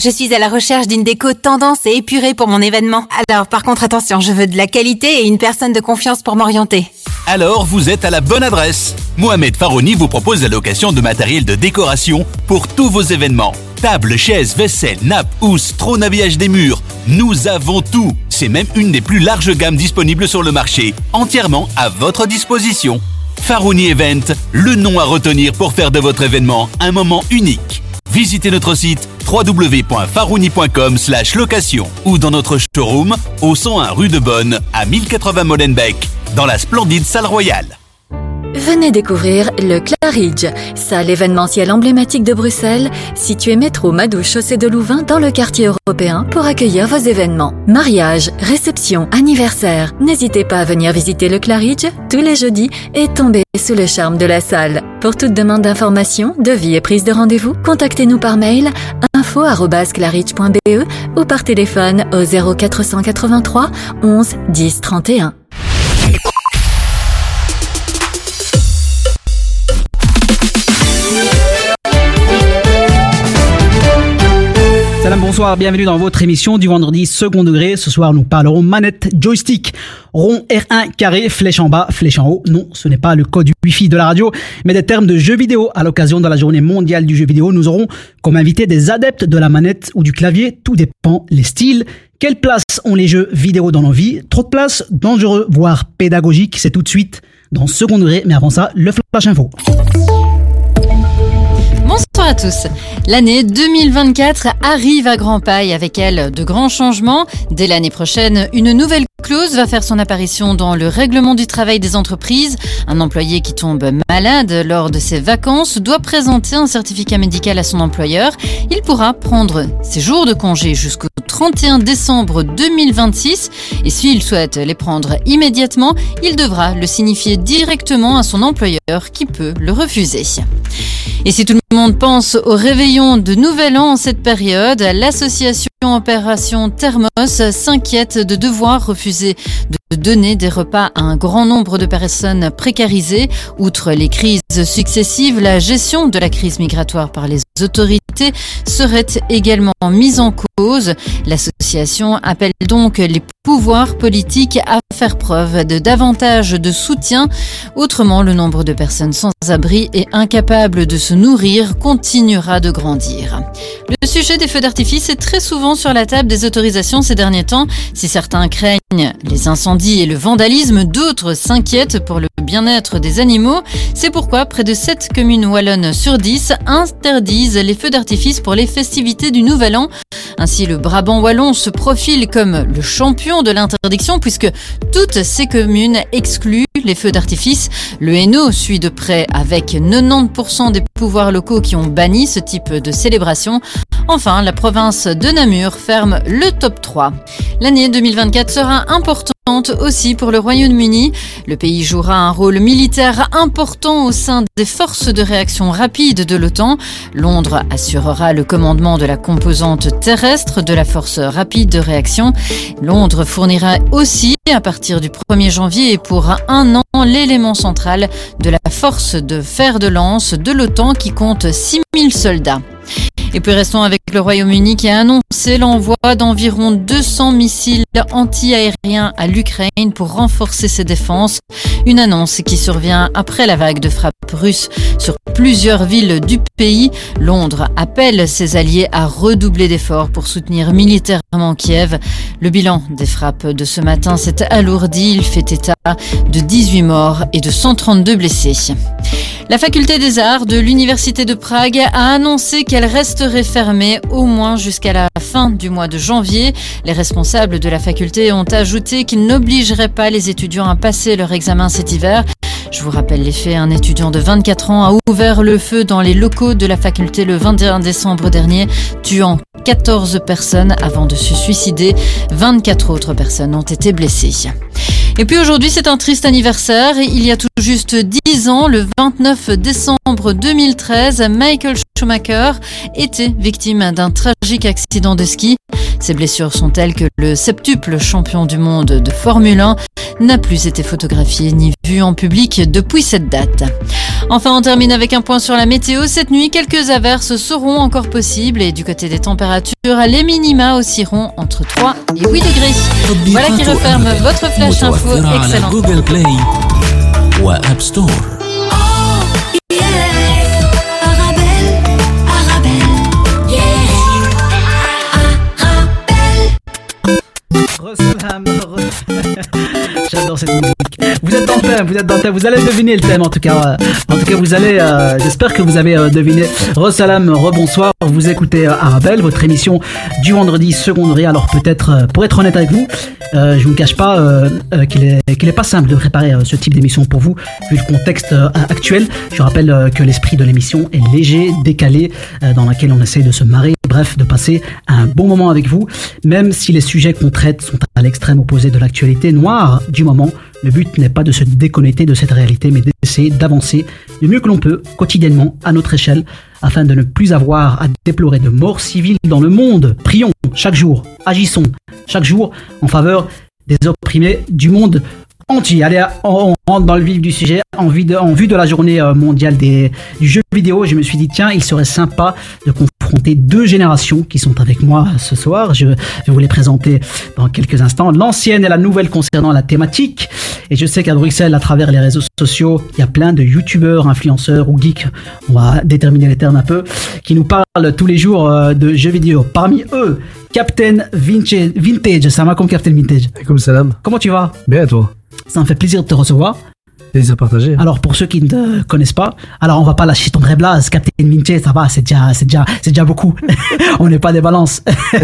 Je suis à la recherche d'une déco tendance et épurée pour mon événement. Alors par contre attention, je veux de la qualité et une personne de confiance pour m'orienter. Alors vous êtes à la bonne adresse. Mohamed Farouni vous propose la location de matériel de décoration pour tous vos événements. Tables, chaises, vaisselle, nappes, housses, trône habillage des murs. Nous avons tout. C'est même une des plus larges gammes disponibles sur le marché, entièrement à votre disposition. Farouni Event, le nom à retenir pour faire de votre événement un moment unique. Visitez notre site www.farouni.com location ou dans notre showroom au 101 rue de Bonne à 1080 Molenbeek dans la splendide salle royale. Venez découvrir le Claridge, salle événementielle emblématique de Bruxelles, située métro Madou chaussée de Louvain dans le quartier européen pour accueillir vos événements. Mariage, réception, anniversaire. N'hésitez pas à venir visiter le Claridge tous les jeudis et tomber sous le charme de la salle. Pour toute demande d'information, devis et prise de rendez-vous, contactez-nous par mail info@claridge.be ou par téléphone au 0483 11 10 31. Bonsoir, bienvenue dans votre émission du vendredi second degré. Ce soir, nous parlerons manette joystick. Rond R1 carré, flèche en bas, flèche en haut. Non, ce n'est pas le code Wi-Fi de la radio, mais des termes de jeux vidéo. À l'occasion de la journée mondiale du jeu vidéo, nous aurons comme invité des adeptes de la manette ou du clavier. Tout dépend les styles. Quelle place ont les jeux vidéo dans nos vies? Trop de place Dangereux, voire pédagogique C'est tout de suite dans second degré. Mais avant ça, le flash info. Bonsoir à tous. L'année 2024 arrive à grands pas avec elle de grands changements. Dès l'année prochaine, une nouvelle clause va faire son apparition dans le règlement du travail des entreprises. Un employé qui tombe malade lors de ses vacances doit présenter un certificat médical à son employeur. Il pourra prendre ses jours de congé jusqu'au 31 décembre 2026 et s'il souhaite les prendre immédiatement, il devra le signifier directement à son employeur qui peut le refuser. Et si tout le monde pense au réveillon de Nouvel An en cette période, l'association Opération Thermos s'inquiète de devoir refuser de donner des repas à un grand nombre de personnes précarisées. Outre les crises successives, la gestion de la crise migratoire par les autorités serait également mise en cause. L'association appelle donc les pouvoirs politiques à faire preuve de davantage de soutien. Autrement, le nombre de personnes sans abri et incapables de se nourrir continuera de grandir. Le sujet des feux d'artifice est très souvent sur la table des autorisations ces derniers temps. Si certains craignent les incendies et le vandalisme, d'autres s'inquiètent pour le bien-être des animaux. C'est pourquoi près de 7 communes wallonnes sur 10 interdisent les feux d'artifice pour les festivités du Nouvel An. Ainsi, le Brabant wallon se profile comme le champion de l'interdiction puisque toutes ces communes excluent les feux d'artifice. Le Hainaut suit de près avec 90% des pouvoirs locaux qui ont banni ce type de célébration. Enfin, la province de Namur ferme le top 3. L'année 2024 sera importante aussi pour le Royaume-Uni. Le pays jouera un rôle militaire important au sein des forces de réaction rapide de l'OTAN. Assurera le commandement de la composante terrestre de la force rapide de réaction. Londres fournira aussi à partir du 1er janvier et pour un an l'élément central de la force de fer de lance de l'OTAN qui compte 6000 soldats. Et puis restons avec le Royaume-Uni qui a annoncé l'envoi d'environ 200 missiles anti-aériens à l'Ukraine pour renforcer ses défenses. Une annonce qui survient après la vague de frappes russes sur plusieurs villes du pays. Londres appelle ses alliés à redoubler d'efforts pour soutenir militairement Kiev. Le bilan des frappes de ce matin s'est alourdi. Il fait état de 18 morts et de 132 blessés. La faculté des arts de l'Université de Prague a annoncé qu'elle resterait fermée au moins jusqu'à la fin du mois de janvier. Les responsables de la faculté ont ajouté qu'ils n'obligeraient pas les étudiants à passer leur examen cet hiver. Je vous rappelle les faits, un étudiant de 24 ans a ouvert le feu dans les locaux de la faculté le 21 décembre dernier, tuant 14 personnes avant de se suicider. 24 autres personnes ont été blessées. Et puis aujourd'hui, c'est un triste anniversaire. Il y a tout juste 10 ans, le 29 décembre 2013, Michael Schumacher était victime d'un tragique accident de ski. Ses blessures sont telles que le septuple champion du monde de Formule 1 n'a plus été photographié ni vu en public depuis cette date. Enfin, on termine avec un point sur la météo. Cette nuit, quelques averses seront encore possibles et du côté des températures, les minima oscilleront entre 3 et 8 degrés. Voilà qui referme votre flash info. Excellent. ressemble vous êtes dans le thème, vous allez deviner le thème en tout cas. Euh, En tout cas, vous allez, euh, j'espère que vous avez euh, deviné. Resalam, rebonsoir. Vous écoutez euh, Arabelle, votre émission du vendredi seconderie. Alors peut-être, euh, pour être honnête avec vous, euh, je ne vous cache pas euh, euh, qu'il est, qu'il est pas simple de préparer euh, ce type d'émission pour vous, vu le contexte euh, actuel. Je rappelle euh, que l'esprit de l'émission est léger, décalé, euh, dans laquelle on essaye de se marrer, bref, de passer un bon moment avec vous, même si les sujets qu'on traite sont à l'extrême opposé de l'actualité noire du moment. Le but n'est pas de se déconnecter de cette réalité, mais d'essayer d'avancer du mieux que l'on peut, quotidiennement, à notre échelle, afin de ne plus avoir à déplorer de morts civiles dans le monde. Prions chaque jour, agissons chaque jour en faveur des opprimés du monde entier. Allez, on, rentre dans le vif du sujet. En vue de, en vue de la journée euh, mondiale des, du jeu vidéo, je me suis dit, tiens, il serait sympa de deux générations qui sont avec moi ce soir. Je vais vous les présenter dans quelques instants. L'ancienne et la nouvelle concernant la thématique. Et je sais qu'à Bruxelles, à travers les réseaux sociaux, il y a plein de youtubeurs, influenceurs ou geeks, on va déterminer les termes un peu, qui nous parlent tous les jours euh, de jeux vidéo. Parmi eux, Captain Vintage, Vintage, ça m'a comme Captain Vintage? Comme salam. Comment tu vas? Bien toi? Ça me fait plaisir de te recevoir. Plaisir partagé. Alors pour ceux qui ne te connaissent pas, alors on va pas lâcher ton vrai blaze, Captain Vintage, ça va, c'est déjà, c'est déjà, c'est déjà beaucoup. on n'est pas des balances.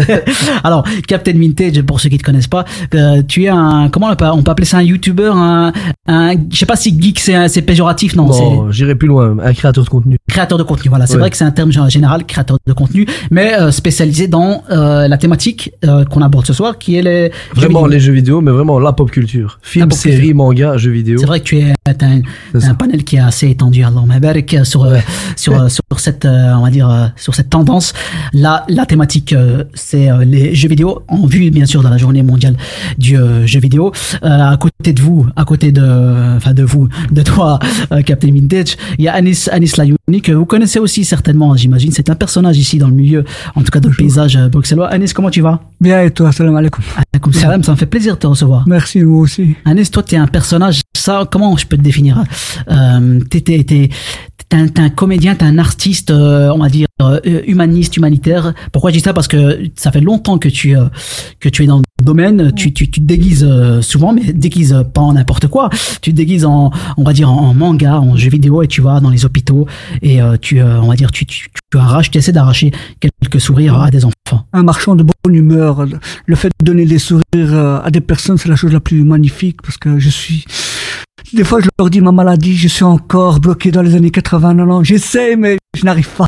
alors Captain Vintage, pour ceux qui te connaissent pas, euh, tu es un, comment on peut, on peut appeler ça un YouTuber, un, un, je sais pas si geek c'est, c'est péjoratif, non, Bon, j'irai plus loin. Un créateur de contenu. créateur de contenu. Voilà, c'est Ouais. vrai que c'est un terme gé- général, créateur de contenu, mais euh, spécialisé dans euh, la thématique qu'on aborde ce soir, qui est les Vraiment les jeux vidéo, mais vraiment la pop culture. Film, série, manga, jeux vidéo. C'est vrai que tu es un, un panel qui est assez étendu, Allah Mabarak, sur euh, sur euh, sur cette euh, on va dire euh, sur cette tendance. La la thématique euh, c'est euh, les jeux vidéo en vue bien sûr de la journée mondiale du euh, jeu vidéo. Euh, à côté de vous, à côté de enfin de vous, de toi euh, Captain Vintage, il y a Anis Anis Layouni que vous connaissez aussi certainement, j'imagine. C'est un personnage ici dans le milieu, en tout cas dans le paysage euh, bruxellois. Anis, comment tu vas? Bien et toi, salam alaikum. Alaikum salam, ça me fait plaisir de te recevoir. Merci, vous aussi. Anis, toi, t'es un personnage, ça, comment je peux te définir euh, T'es t'es un, un comédien, t'es un artiste, euh, on va dire, euh, humaniste, humanitaire. Pourquoi je dis ça? Parce que ça fait longtemps que tu, euh, que tu es dans le domaine, tu, tu, tu te déguises souvent, mais déguises pas en n'importe quoi. Tu te déguises en, on va dire, en, en manga, en jeux vidéo, et tu vas dans les hôpitaux, et tu, on va dire, tu, tu, tu arraches, tu essaies d'arracher quelques sourires à des enfants. Un marchand de bonne humeur. Le fait de donner des sourires à des personnes, c'est la chose la plus magnifique parce que je suis. Des fois, je leur dis ma maladie, je suis encore bloqué dans les années 80, 90. J'essaie, mais je n'arrive pas.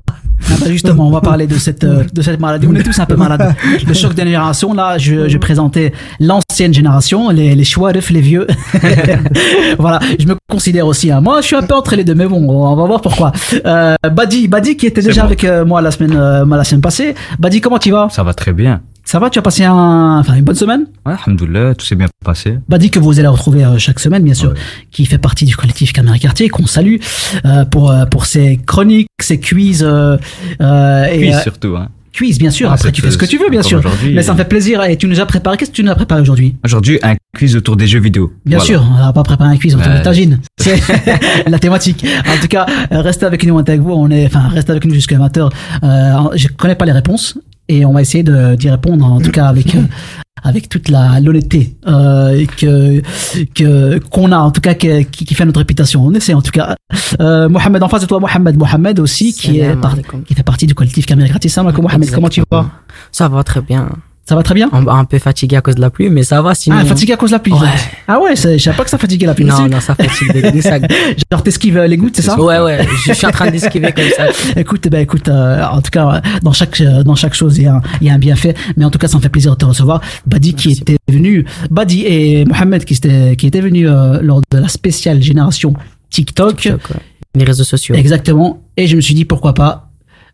Ah bah justement, on va parler de cette euh, de cette maladie. On est tous un peu malades. Le choc des générations. Là, je, je présentais l'ancienne génération, les les chouarefs, les vieux. voilà, je me considère aussi. Hein. Moi, je suis un peu entre les deux, mais bon, on va voir pourquoi. Euh, Badi, Badi qui était déjà avec euh, moi la semaine euh, la semaine passée. Badi, comment tu vas? Ça va très bien. Ça va Tu as passé un, enfin une bonne semaine? Ouais, alhamdoulilah, tout s'est bien passé. Badi que vous allez retrouver euh, chaque semaine, bien sûr, Ouais. qui fait partie du collectif Caméra Quartier, qu'on salue euh, pour euh, pour ses chroniques, ses quiz euh, euh, et euh, surtout, hein. quiz, bien sûr. Ah, Après, tu fais ce que tu veux, bien sûr. Mais ça me euh, fait plaisir. Et tu nous as préparé. Qu'est-ce que tu nous as préparé aujourd'hui? Aujourd'hui, un quiz autour des jeux vidéo. Bien Voilà. sûr, on va pas préparer un quiz autour Ouais. de tagine. C'est la thématique. En tout cas, euh, restez avec nous, on est avec vous. On est, enfin, restez avec nous jusqu'à 20h. Euh, je connais pas les réponses et on va essayer d'y répondre. En tout cas, avec euh, avec toute la l'honnêteté euh, que que qu'on a en tout cas qui, qui fait notre réputation. On essaie en tout cas. Euh, Mohamed en face de toi, Mohamed Mohamed aussi qui est par- qui fait partie du collectif Caméra Gratis. Mohamed, comment tu vas? Ça va très bien. Ça va très bien Un, peu fatigué à cause de la pluie, mais ça va sinon. Ah, fatigué à cause de la pluie. Ouais. Ah ouais, je savais pas que ça fatiguait la pluie. Non, aussi. non, ça fatigue de nous, ça. Genre t'esquives les gouttes, c'est ça Ouais, ouais, je suis en train d'esquiver comme ça. Écoute, ben écoute, euh, en tout cas, euh, dans chaque euh, dans chaque chose, il y a un, il y a un bienfait. Mais en tout cas, ça me fait plaisir de te recevoir. Badi qui Merci. était venu, Badi et Mohamed qui était qui étaient venus euh, lors de la spéciale génération TikTok. TikTok, ouais. Les réseaux sociaux. Exactement. Et je me suis dit pourquoi pas euh,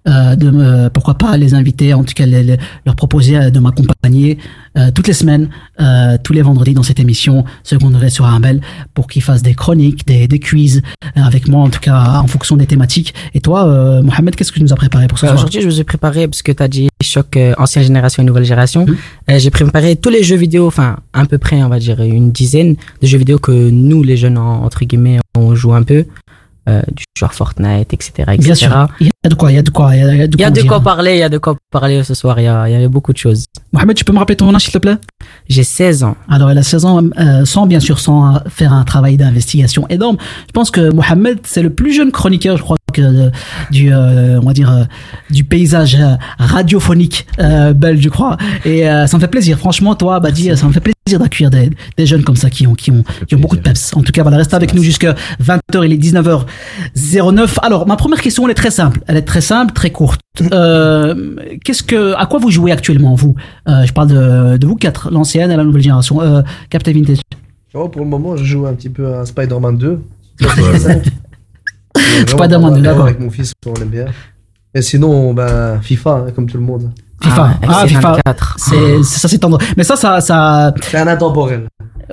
de me, pourquoi pas les inviter, en tout cas les- les- leur proposer euh, de m'accompagner euh, toutes les semaines, euh, tous les vendredis dans cette émission secondaire sur Arabelle pour qu'ils fassent des chroniques, des, des quiz euh, avec moi en tout cas en fonction des thématiques. Et toi, euh, Mohamed, qu'est-ce que tu nous as préparé pour ce Bah, soir? Aujourd'hui, je vous ai préparé, parce que tu as dit choc euh, ancienne génération et nouvelle génération. Euh, J'ai préparé tous les jeux vidéo, enfin, à peu près, on va dire, une dizaine de jeux vidéo que nous, les jeunes, en- entre guillemets, on joue un peu. Euh, du genre Fortnite, etc. etc. Bien sûr, il y a de quoi, il y a de quoi, il y a, de Il y a quoi de dire. quoi parler, il y a de quoi parler ce soir, il y a, il y a beaucoup de choses. Mohamed, tu peux me rappeler ton âge s'il te plaît? J'ai 16 ans. Alors, elle a 16 ans, euh, sans bien sûr sans faire un travail d'investigation énorme. Je pense que Mohamed, c'est le plus jeune chroniqueur, je crois, euh, du, euh, on va dire, euh, du paysage radiophonique euh, belge, je crois. Et euh, ça me fait plaisir. Franchement, toi, Badi, ça me fait plaisir d'accueillir des, des jeunes comme ça qui ont, qui ont, qui ont beaucoup de peps. En tout cas, voilà, reste avec nous jusqu'à 20h, il est 19h09. Alors, ma première question, elle est très simple. Elle est très simple, très courte. Euh, qu'est-ce que, à quoi vous jouez actuellement, vous? Euh, Je parle de, de vous quatre, l'ancienne et la nouvelle génération. Euh, Captain Vintage. Oh, pour le moment, je joue un petit peu à Spider-Man 2. Spider-Man 2, d'accord. Avec mon fils, on l'aime bien. Et sinon, ben, FIFA, hein, comme tout le monde. FIFA. Ah, Ah, FIFA. 24. C'est, ça, c'est tendre. Mais ça, ça, ça, C'est un intemporel.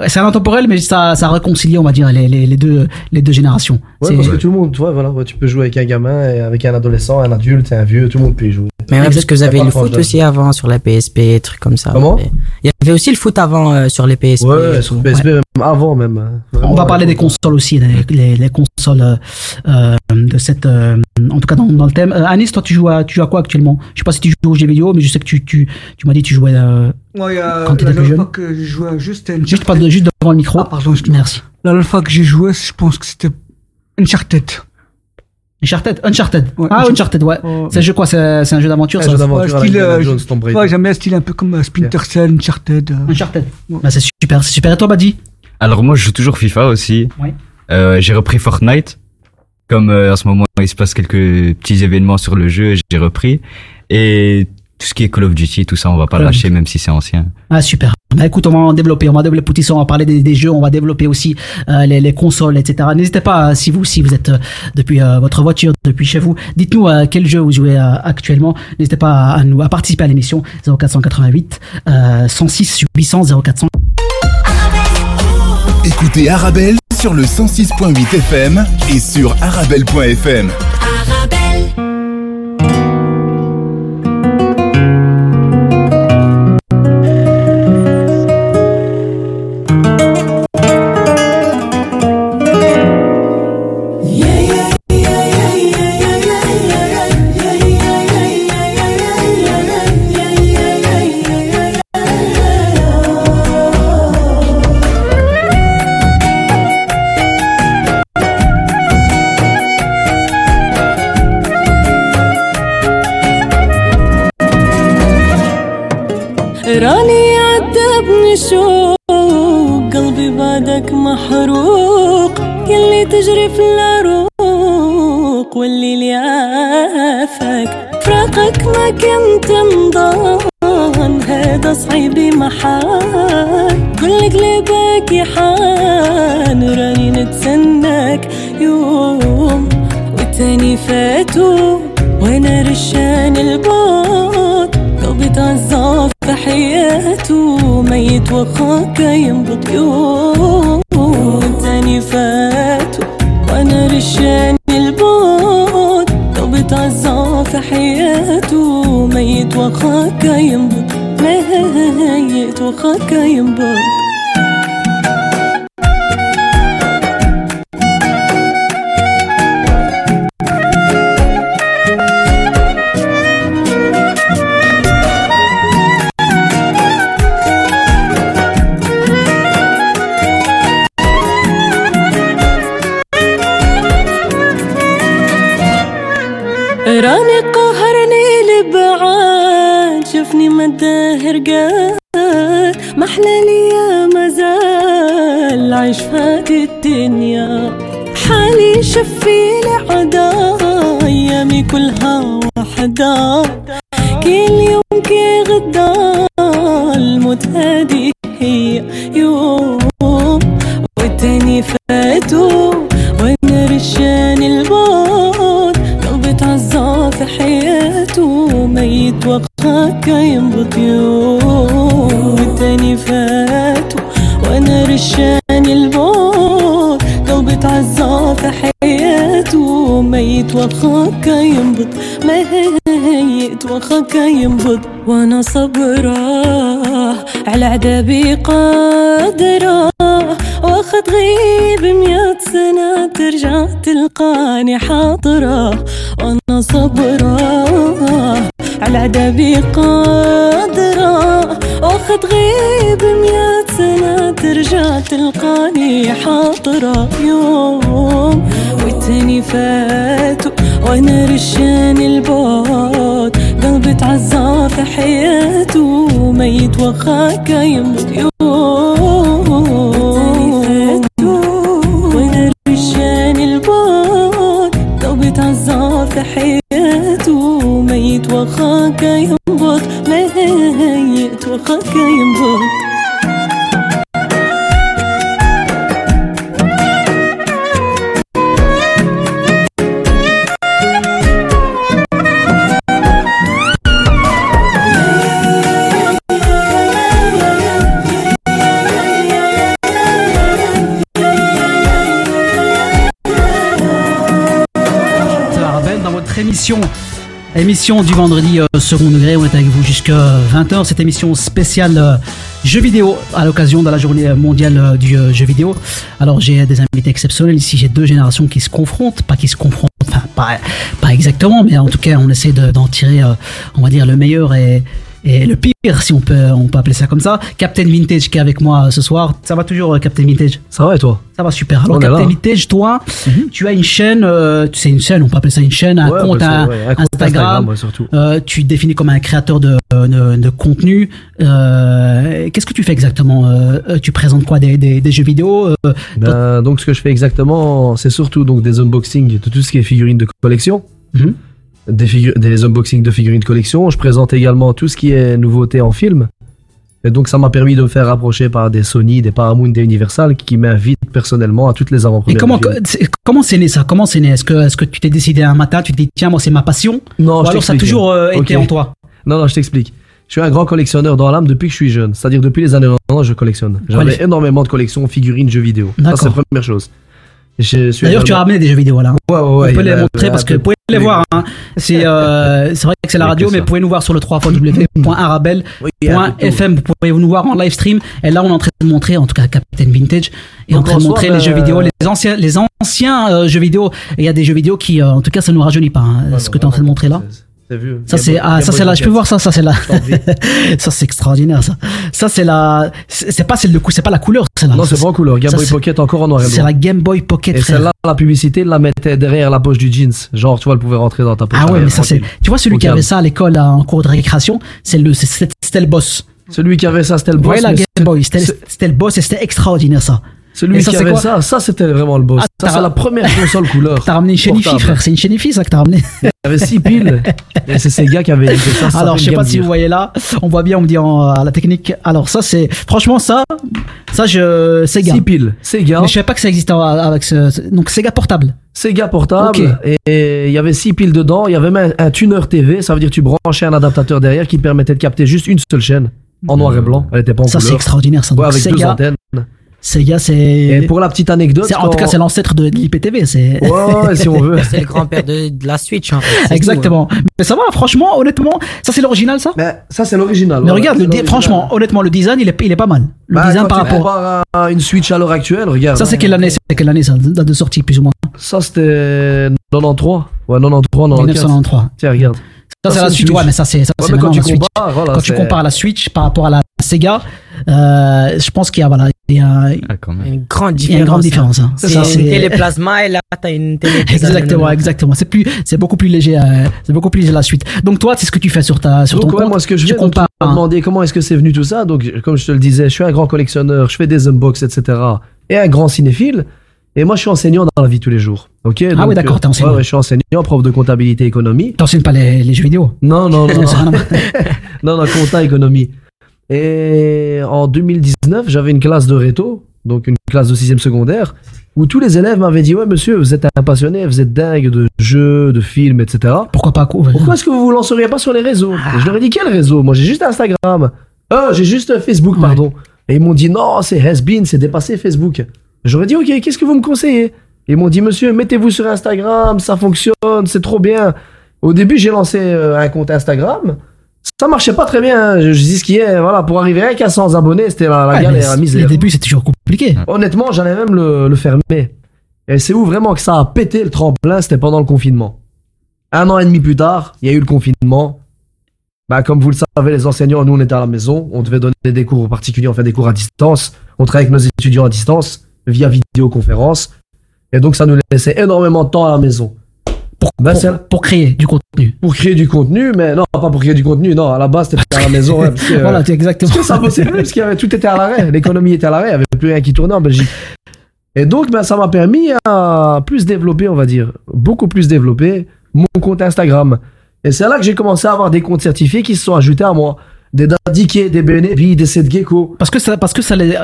c'est un intemporel, mais ça, ça réconcilie, on va dire, les, les, les deux, les deux générations. Ouais, C'est- parce que tout le monde, tu vois, voilà, tu peux jouer avec un gamin, et avec un adolescent, un adulte un vieux, tout le monde peut y jouer. Mais ouais, parce que vous avez le foot aussi avant sur la PSP, trucs comme ça. Comment Il y avait aussi le foot avant euh, sur les PSP. Ouais, sur. PSP, même avant même. hein. On va parler ouais. des consoles aussi, les, les, les consoles euh, euh, de cette, euh, en tout cas dans, dans le thème. Euh, Anis, toi, tu joues à, tu joues à quoi actuellement? Je sais pas si tu joues aux jeux vidéo, mais je sais que tu, tu, tu m'as dit que tu jouais. Euh, Moi, il y a Quand plus dernière jeune fois que je jouais juste une juste pas de, juste devant le micro. Ah, pardon, excuse-moi. Merci. La dernière fois que j'ai joué, je pense que c'était Uncharted. Uncharted, Uncharted. Ouais, ah, Uncharted. Ouais. Oh. C'est un jeu quoi C'est un jeu d'aventure, Un jeu d'aventure Ouais, euh, Jones, Tomb Raider. Ouais, j'aime bien un style un peu comme euh, Splinter Cell, Uncharted. euh. Uncharted. Ouais. Bah, c'est super, c'est super. Et toi, Badi Alors moi, je joue toujours FIFA aussi. Ouais. Euh, j'ai repris Fortnite. Comme euh, en ce moment, il se passe quelques petits événements sur le jeu, j'ai repris. Et tout ce qui est Call of Duty, tout ça, on va pas lâcher, même si c'est ancien. Ah super. Bah écoute, on va en développer, on va développer tout on va parler des, des jeux, on va développer aussi euh, les, les, consoles, etc. N'hésitez pas, euh, si vous, si vous êtes euh, depuis euh, votre voiture, depuis chez vous, dites-nous euh, quel jeu vous jouez euh, actuellement. N'hésitez pas à, nous à participer à l'émission 0488 106 800 0400. Écoutez Arabelle sur le 106.8 FM et sur arabelle.fm. Arabelle. في العروق والليل يعافك فراقك ما كنت مضان هذا صعيبي محال. كل قلبك يحان راني نتسناك يوم. والتاني فاتو وأنا رشان البوت قلبي تعزى في حياته ميت وخاك ينبض يوم. ميت وخاك ينبض يوم والتاني فات وأنا رشان البعد قلبي تعزى في حياته ميت وخاك ينبض ميت وخاك ينبض وأنا صبرة على عذابي قادرة. واخد غيب مئة سنة ترجع تلقاني حاضرة. وأنا صبرة على عذابي قادرة واخد غيب مئة سنة ترجع تلقاني حاضرة يوم. والتاني فات وأنا رشان البعد قلبي تعزى في حياته ميت وخاك يموت يوم. Émission du vendredi euh, second degré, on est avec vous jusqu'à 20h. Cette émission spéciale euh, jeux vidéo à l'occasion de la journée mondiale euh, du jeu vidéo. Alors j'ai des invités exceptionnels ici, j'ai deux générations qui se confrontent, pas qui se confrontent, enfin pas, exactement, mais en tout cas on essaie de- d'en tirer, on va dire, le meilleur et, et le pire, si on peut, on peut appeler ça comme ça. Captain Vintage qui est avec moi euh, ce soir. Ça va toujours, euh, Captain Vintage? Ça va et toi? Ça va super. Alors, On Captain là. Vintage, toi, tu as une chaîne, euh, c'est une chaîne, on peut appeler ça une chaîne, un Ouais, compte, ça, un- ouais, un compte Instagram. Instagram, surtout. Euh, tu te définis comme un créateur de, de, de contenu. Euh, Qu'est-ce que tu fais exactement? Euh, euh, Tu présentes quoi? Des, des, des jeux vidéo euh, Ben, donc ce que je fais exactement, c'est surtout donc des unboxings de tout ce qui est figurines de collection. Mhm. Des, des unboxings de figurines de collection. Je présente également tout ce qui est nouveauté en film. Et donc ça m'a permis de me faire rapprocher par des Sony, des Paramount, des Universal qui m'invitent personnellement à toutes les Et avant-premières. comment films. c'est- comment c'est né ça? Comment c'est né? Est-ce que est-ce que tu t'es décidé un matin, tu te dis tiens moi c'est ma passion? Non, Ou je alors ça a toujours euh, été en toi? Non, non, je t'explique. Je suis un grand collectionneur dans l'âme depuis que je suis jeune. C'est-à-dire depuis les années 90, je collectionne. J'avais énormément de collections figurines, jeux vidéo. Ça, c'est la première chose. Je suis D'ailleurs tu as ramené des jeux vidéo là. hein. Ouais, ouais, ouais, on peut il y les montrer parce que vous pouvez les voir. hein. C'est euh, c'est vrai que c'est la radio, mais vous pouvez nous voir sur le 3 fm Oui, il y a un peu de tout. FM, vous pouvez nous voir en live stream. Et là, on est en train de montrer, en tout cas, Captain Vintage est en train de montrer les jeux euh, vidéo, les anciens, les anciens euh, jeux vidéo. Et il y a des jeux vidéo qui, euh, en tout cas, ça nous rajeunit pas. hein, ce que tu es en train de montrer là. C'est vieux. Ça c'est ah ça c'est là je peux voir ça ça c'est là ça c'est extraordinaire ça ça c'est la c'est c'est pas celle de c'est pas la couleur c'est Non, c'est pas couleur. Game ça, Boy c'est- Pocket encore en noir et c'est blanc. la Game Boy Pocket Et celle-là, la publicité, la mettait derrière la poche du jeans. Genre, tu vois, elle pouvait rentrer dans ta poche. ah ouais mais ça c'est tu vois celui qui avait ça à l'école en cours de récréation c'est le c'est- c'était le boss Celui qui avait ça, c'était le boss. ouais la Game Boy c'était c'est- c'était le boss et c'était extraordinaire ça Celui ça, qui c'est avait ça, ça c'était vraiment le boss. Ah, ça, c'est la première console couleur. t'as ramené une chaîne frère c'est une chaîne ça que t'as ramené Il y avait six piles. Et c'est ces gars qui avaient ça. ça alors je sais pas si vous voyez là on voit bien on me dit en, à la technique alors ça c'est franchement ça ça je Sega Six piles. Sega. mais je savais pas que ça existait avec ce donc Sega portable Sega portable. Et il y avait six piles dedans. Il y avait même un tuner TV. Ça veut dire que tu branchais un adaptateur derrière qui permettait de capter juste une seule chaîne. En noir et blanc. Elle était pas en ça c'est couleur. extraordinaire ça Ouais, avec deux antennes. Sega, c'est. Et pour la petite anecdote. En tout cas, c'est l'ancêtre de l'IPTV. C'est. Ouais, ouais, si on veut. C'est le grand-père de, de la Switch, en fait. c'est tout, Exactement. Mais ça va, franchement, honnêtement, ça c'est l'original, ça. Mais ça, c'est l'original. Mais voilà, regarde, le franchement, honnêtement, le design, il est, il est pas mal. Le Bah, design quand par tu rapport. à une Switch à l'heure actuelle, regarde. Ça, c'est quelle année C'est quelle année ça Date de sortie, plus ou moins Ça, c'était 93. Ouais, 93, 94. 1993. Tiens, regarde. Ça, c'est la Switch. ouais, mais ça, c'est ça, Ouais, quand tu la Switch. compares, voilà, quand tu compares la Switch par rapport à la Sega, euh, je pense qu'il y a, voilà, il y a, Ah. Une grande il y différence. a une grande différence. hein. C'est Ça, une télé plasma et là, t'as une télé. Exactement, exactement. C'est plus, c'est beaucoup plus léger, euh, c'est beaucoup plus léger la suite. Donc toi, c'est ce que tu fais sur ta, sur Donc, ton ouais, compte. moi, ce que je tu donc, compares. m'as demandé comment est-ce que c'est venu tout ça. Donc, comme je te le disais, je suis un grand collectionneur, je fais des unbox, etc. Et un grand cinéphile. Et moi, je suis enseignant dans la vie tous les jours. Ok Ah oui, d'accord, t'es enseignant. Ouais, ouais, je suis enseignant, prof de comptabilité économie. T'enseignes pas les, les jeux vidéo. Non, non, non. Non. non, non, compta économie. Et en 2019, j'avais une classe de réto, donc une classe de sixième secondaire, où tous les élèves m'avaient dit Ouais, monsieur, vous êtes un passionné, vous êtes dingue de jeux, de films, etc. Pourquoi pas Pourquoi est-ce que vous vous lanceriez pas sur les réseaux? Ah. Et Je leur ai dit quel réseau? Moi j'ai juste Instagram. Ah, j'ai juste Facebook, pardon. Et ils m'ont dit non, c'est has-been, c'est dépassé Facebook. J'aurais dit ok, qu'est-ce que vous me conseillez? Ils m'ont dit monsieur, mettez-vous sur Instagram, ça fonctionne, c'est trop bien. Au début, j'ai lancé euh, un compte Instagram. Ça marchait pas très bien. hein. Je, je dis ce qui est. Voilà, pour arriver à 100 abonnés, c'était la, la Ouais, galère, la misère. Les débuts, c'est toujours compliqué. Honnêtement, j'allais même le, le fermer. Et c'est où vraiment que ça a pété le tremplin, c'était pendant le confinement. Un an et demi plus tard, il y a eu le confinement. Bah, comme vous le savez, les enseignants, nous, on était à la maison. On devait donner des cours particuliers, on fait des cours à distance. On travaille avec nos étudiants à distance, via vidéoconférence. Et donc, ça nous laissait énormément de temps à la maison. Pour, Bah, pour- créer du contenu. pour créer du contenu, mais non, pas pour créer du contenu, non, à la base, c'était à la maison. ouais, parce que, Voilà, exactement. parce que ça bossait plus, parce avait, tout était à l'arrêt. L'économie était à l'arrêt, il n'y avait plus rien qui tournait en Belgique. Et donc, ben, ça m'a permis à plus développer, on va dire, beaucoup plus développer mon compte Instagram. Et c'est là que j'ai commencé à avoir des comptes certifiés qui se sont ajoutés à moi. Des Dadiké, des Benevi, des Setgecko. Parce que ça, parce que ça les,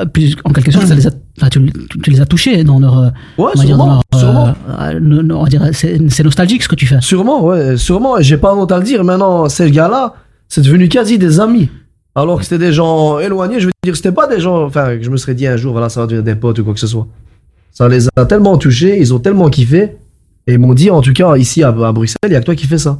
en quelque sorte, ça les a, enfin, tu, les as touchés dans leur, euh, Ouais, on va dire, dans leur, euh, c'est nostalgique ce que tu fais. Sûrement, ouais, sûrement. Et j'ai pas honte à le dire. Maintenant, ces gars-là, c'est devenu quasi des amis. Alors que c'était des gens éloignés. Je veux dire, c'était pas des gens, enfin, que je me serais dit un jour, voilà, ça va devenir des potes ou quoi que ce soit. Ça les a tellement touchés, ils ont tellement kiffé. Et ils m'ont dit, en tout cas, ici à, à Bruxelles, il y a que toi qui fais ça.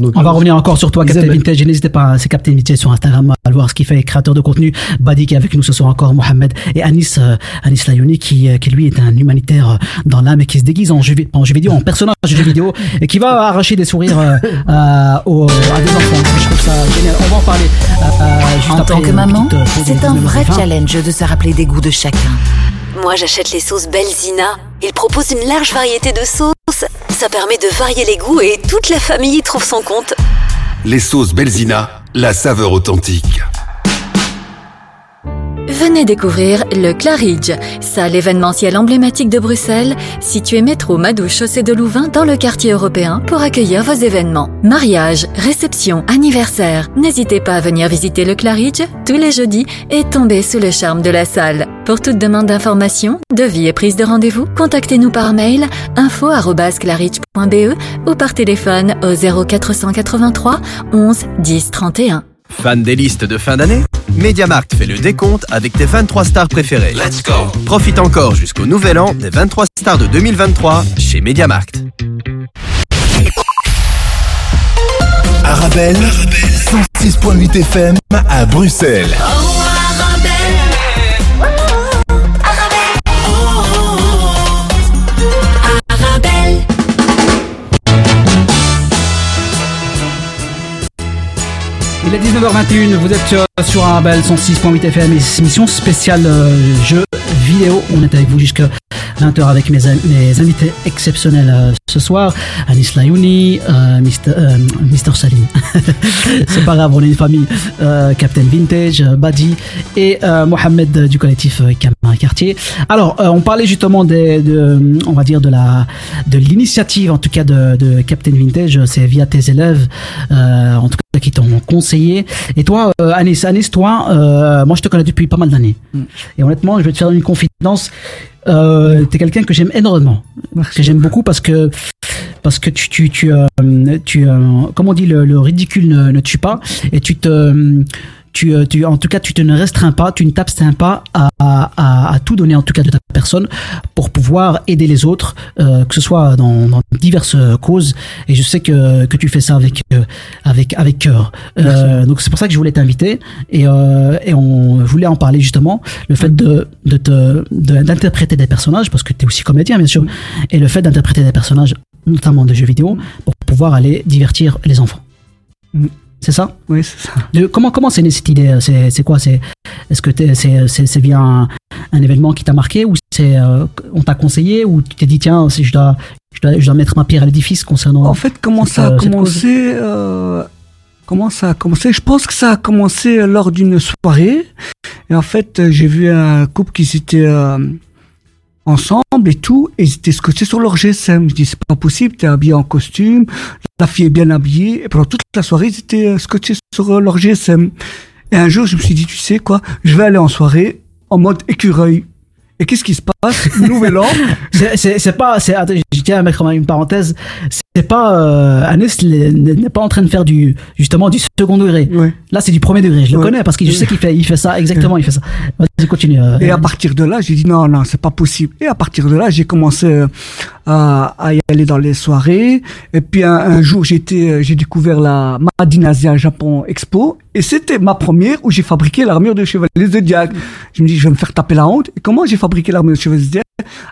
Donc, On va revenir encore sur toi, Captain. Vintage. N'hésitez pas, c'est Captain Vintage sur Instagram, à voir ce qu'il fait, créateur de contenu. Badi qui est avec nous ce soir encore, Mohamed et Anis, euh, Anis Layouni qui, euh, qui lui est un humanitaire euh, dans l'âme et qui se déguise en jeu, vi- en jeu vidéo, en personnage de jeu vidéo et qui va arracher des sourires euh, euh, aux- à des enfants. Je trouve ça génial. On va en parler euh, euh, juste En après. tant que maman, euh, c'est un vrai challenge de se rappeler des goûts de chacun. Moi, j'achète les sauces Belzina. Ils proposent une large variété de sauces. Ça permet de varier les goûts et toute la famille y trouve son compte. Les sauces Belzina, la saveur authentique. Venez découvrir le Claridge, salle événementielle emblématique de Bruxelles, située métro Madouche chaussée de Louvain dans le quartier européen pour accueillir vos événements. Mariage, réception, anniversaire. N'hésitez pas à venir visiter le Claridge tous les jeudis et tomber sous le charme de la salle. Pour toute demande d'information, devis et prise de rendez-vous, contactez-nous par mail info@claridge.be ou par téléphone au 0483 11 10 31. Fan des listes de fin d'année? MediaMarkt fait le décompte avec tes 23 stars préférées. Let's go Profite encore jusqu'au nouvel an des 23 stars de 2023 chez MediaMarkt. Arabelle, 106.8 FM à Bruxelles. Il est 19h21, vous êtes sur, sur Arabelle 106.8 FM, émission spéciale euh, jeux vidéo. On est avec vous jusqu'à 20h avec mes, invités exceptionnels euh, ce soir. Anis Layouni, euh, Mr, euh, Mr. Salim. C'est pas grave, on est une famille. Captain Vintage, Badi et Mohamed du collectif Camin Quartier. Alors, on parlait justement des, de, on va dire de la, de l'initiative, en tout cas de, de Captain Vintage. C'est via tes élèves, en tout cas qui t'ont conseillé. Et toi, Anis, Anis, toi, moi je te connais depuis pas mal d'années. Et honnêtement, je vais te faire une confidence. Euh, t'es quelqu'un que j'aime énormément, que j'aime beaucoup parce que parce que tu tu tu euh, tu euh, comme on dit le, le ridicule ne, ne tue pas et tu te tu, euh, tu, en tout cas, tu te ne restreins pas, tu ne t'abstiens pas à, à, à tout donner, en tout cas, de ta personne, pour pouvoir aider les autres, euh, que ce soit dans, dans diverses causes. Et je sais que, que tu fais ça avec, euh, avec, avec cœur. Euh, donc c'est pour ça que je voulais t'inviter et, euh, et on voulait en parler justement. Le fait de, de te, de- d'interpréter des personnages, parce que tu es aussi comédien, bien sûr, et le fait d'interpréter des personnages, notamment de jeux vidéo, pour pouvoir aller divertir les enfants. C'est ça? Oui, c'est ça. De, comment comment c'est né cette idée? C'est c'est quoi? C'est est-ce que t'es- c'est c'est c'est via un, un événement qui t'a marqué ou c'est euh, on t'a conseillé ou tu t'es dit tiens si je dois je dois, je dois mettre ma pierre à l'édifice concernant En fait, comment cette, ça a euh, commencé euh, Comment ça a commencé? Je pense que ça a commencé lors d'une soirée. Et en fait, j'ai vu un couple qui s'était euh, ensemble et tout, et ils étaient scotchés sur leur GSM. Je dis, c'est pas possible, t'es habillé en costume, la fille est bien habillée, et pendant toute la soirée, ils étaient euh, scotchés sur euh, leur GSM. Et un jour, je me suis dit, tu sais quoi, je vais aller en soirée en mode écureuil. Et qu'est-ce qui se passe? Nouvel an. C'est- pas, c'est, attends, je tiens à mettre une parenthèse. c'est pas euh, Anis n'est pas en train de faire du justement du second degré. Là, c'est du premier degré. Je le connais parce que je sais qu'il fait il fait ça exactement. Il fait ça. Continue. euh, Et à partir de là, j'ai dit non, non, c'est pas possible. Et à partir de là, j'ai commencé euh, à, à y aller dans les soirées. Et puis un, un jour, j'étais, euh, j'ai découvert la Madine Asia Japon Expo. Et c'était ma première où j'ai fabriqué l'armure de chevalier Zodiac. Je me dis, je vais me faire taper la honte. Et comment j'ai fabriqué l'armure de chevalier Zodiac?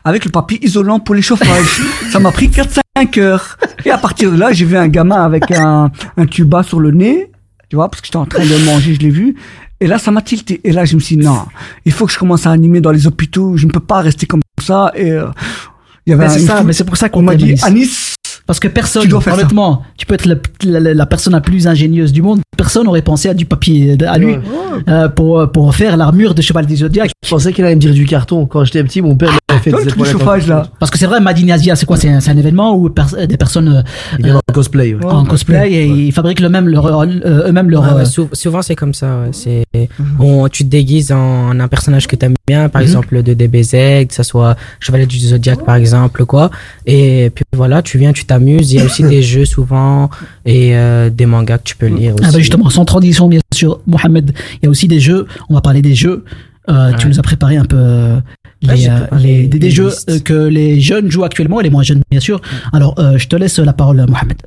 Avec le papier isolant pour les chauffages. Ça m'a pris 4-5 heures. Et à partir de là, j'ai vu un gamin avec un, un tuba sur le nez. Tu vois, parce que j'étais en train de manger, je l'ai vu. Et là, ça m'a tilté. Et là, je me suis dit, non, il faut que je commence à animer dans les hôpitaux. Je ne peux pas rester comme ça. Et euh, il y avait Mais un- c'est ça, mais c'est pour ça qu'on on m'a dit, Anis. Parce que personne, Tu dois faire ça. honnêtement, tu peux être la, la- personne la plus ingénieuse du monde. Personne n'aurait pensé à du papier à lui Ouais. euh, pour pour faire l'armure de cheval des zodiacs. Je pensais qu'il allait me dire du carton. Quand j'étais petit, mon père fait toi, des le truc de épaulettes en chauffage, là. Parce que c'est vrai, Madine Asia, c'est quoi C'est un, c'est un événement où pers- des personnes euh, Il vient en cosplay. ouais. en cosplay et ils fabriquent le même leur, euh, eux-mêmes leur. Ouais, ouais, euh, sou- souvent c'est comme ça. ouais. C'est on, tu te déguises en un personnage que t'aimes bien, par Mhm. exemple de DBZ, que ça soit Chevalier du Zodiac par exemple, quoi. Et puis voilà, tu viens, tu t'amuses. Il y a aussi des jeux souvent et euh, des mangas que tu peux lire aussi. Ah bah justement, sans transition, bien sûr, Mohamed, il y a aussi des jeux, on va parler des jeux. Euh, Tu Ouais. nous as préparé un peu euh, les, euh, les- des, jeux euh, que les jeunes jouent actuellement et les moins jeunes, bien sûr. Alors, euh, je te laisse la parole, Mohamed.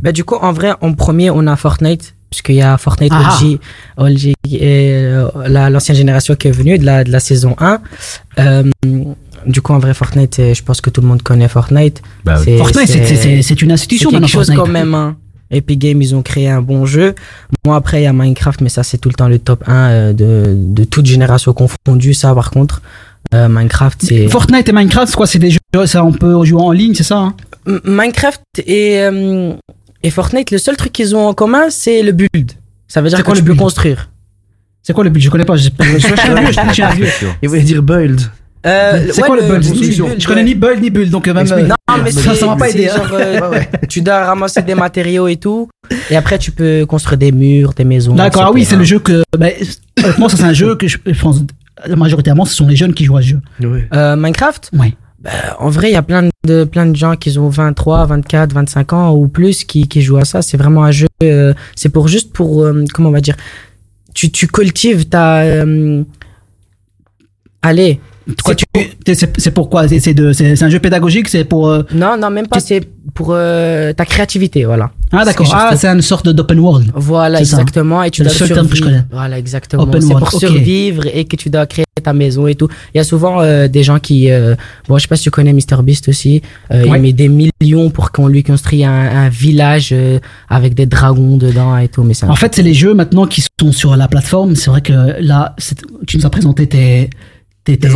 Bah, du coup, en vrai, en premier, on a Fortnite, puisqu'il y a Fortnite Ah. OG, OG et euh, la- l'ancienne génération qui est venue de la, de la saison 1. Euh, du coup, en vrai, Fortnite, euh, je pense que tout le monde connaît Fortnite. Bah Fortnite, c'est- c'est- c'est c'est une institution c'est quelque maintenant, chose Fortnite. quand même. Hein. Epic Games, ils ont créé un bon jeu. Moi, après, il y a Minecraft, mais ça, c'est tout le temps le top 1 euh, de, de toute génération confondue. Ça, par contre, euh, Minecraft, c'est. Fortnite et Minecraft, c'est quoi? C'est des jeux, ça, on peut jouer en ligne, c'est ça hein? Minecraft et, euh, et Fortnite, le seul truc qu'ils ont en commun, c'est le build. Ça veut dire C'est que quoi tu le peux build? construire. C'est quoi le but Je connais pas. Je, je, suis un vieux. Il voulait dire build. Euh, C'est ouais, quoi le build? construction. Je connais ni build ni build, donc même Explique. Non, mais ça, ça m'a pas aidé. hein. genre, euh, Tu dois ramasser des matériaux et tout. Et après, tu peux construire des murs, des maisons. D'accord, ah oui, c'est le jeu que. bah, honnêtement, ça, c'est un jeu que je, je pense. Majoritairement, ce sont les jeunes qui jouent à ce jeu. Euh, Minecraft Oui. Bah, En vrai, il y a plein de, plein de gens qui ont 23, 24, 25 ans ou plus qui, qui jouent à ça. C'est vraiment un jeu. euh, c'est pour juste pour. euh, comment on va dire Tu, tu cultives ta. euh, allez. Quoi, tu, t'es- c'est c'est pourquoi C'est c'est de- c'est- c'est un jeu pédagogique, c'est pour. euh, Non, non, même pas. C'est pour euh, ta créativité, voilà. Ah d'accord, ah c'est une sorte d'open world. Voilà, ça. exactement. Et tu C'est le dois seul terme que je connais. Voilà, exactement. Open C'est world, pour survivre et que tu dois créer ta maison et tout. Il y a souvent euh, des gens qui, euh, bon, je sais pas si tu connais MrBeast aussi. Euh, Ouais. Il met des millions pour qu'on lui construise un, un village euh, avec des dragons dedans et tout. Mais En fait, c'est les jeux maintenant qui sont sur la plateforme. C'est vrai que là, c'est- tu nous as présenté tes. Tes, tes,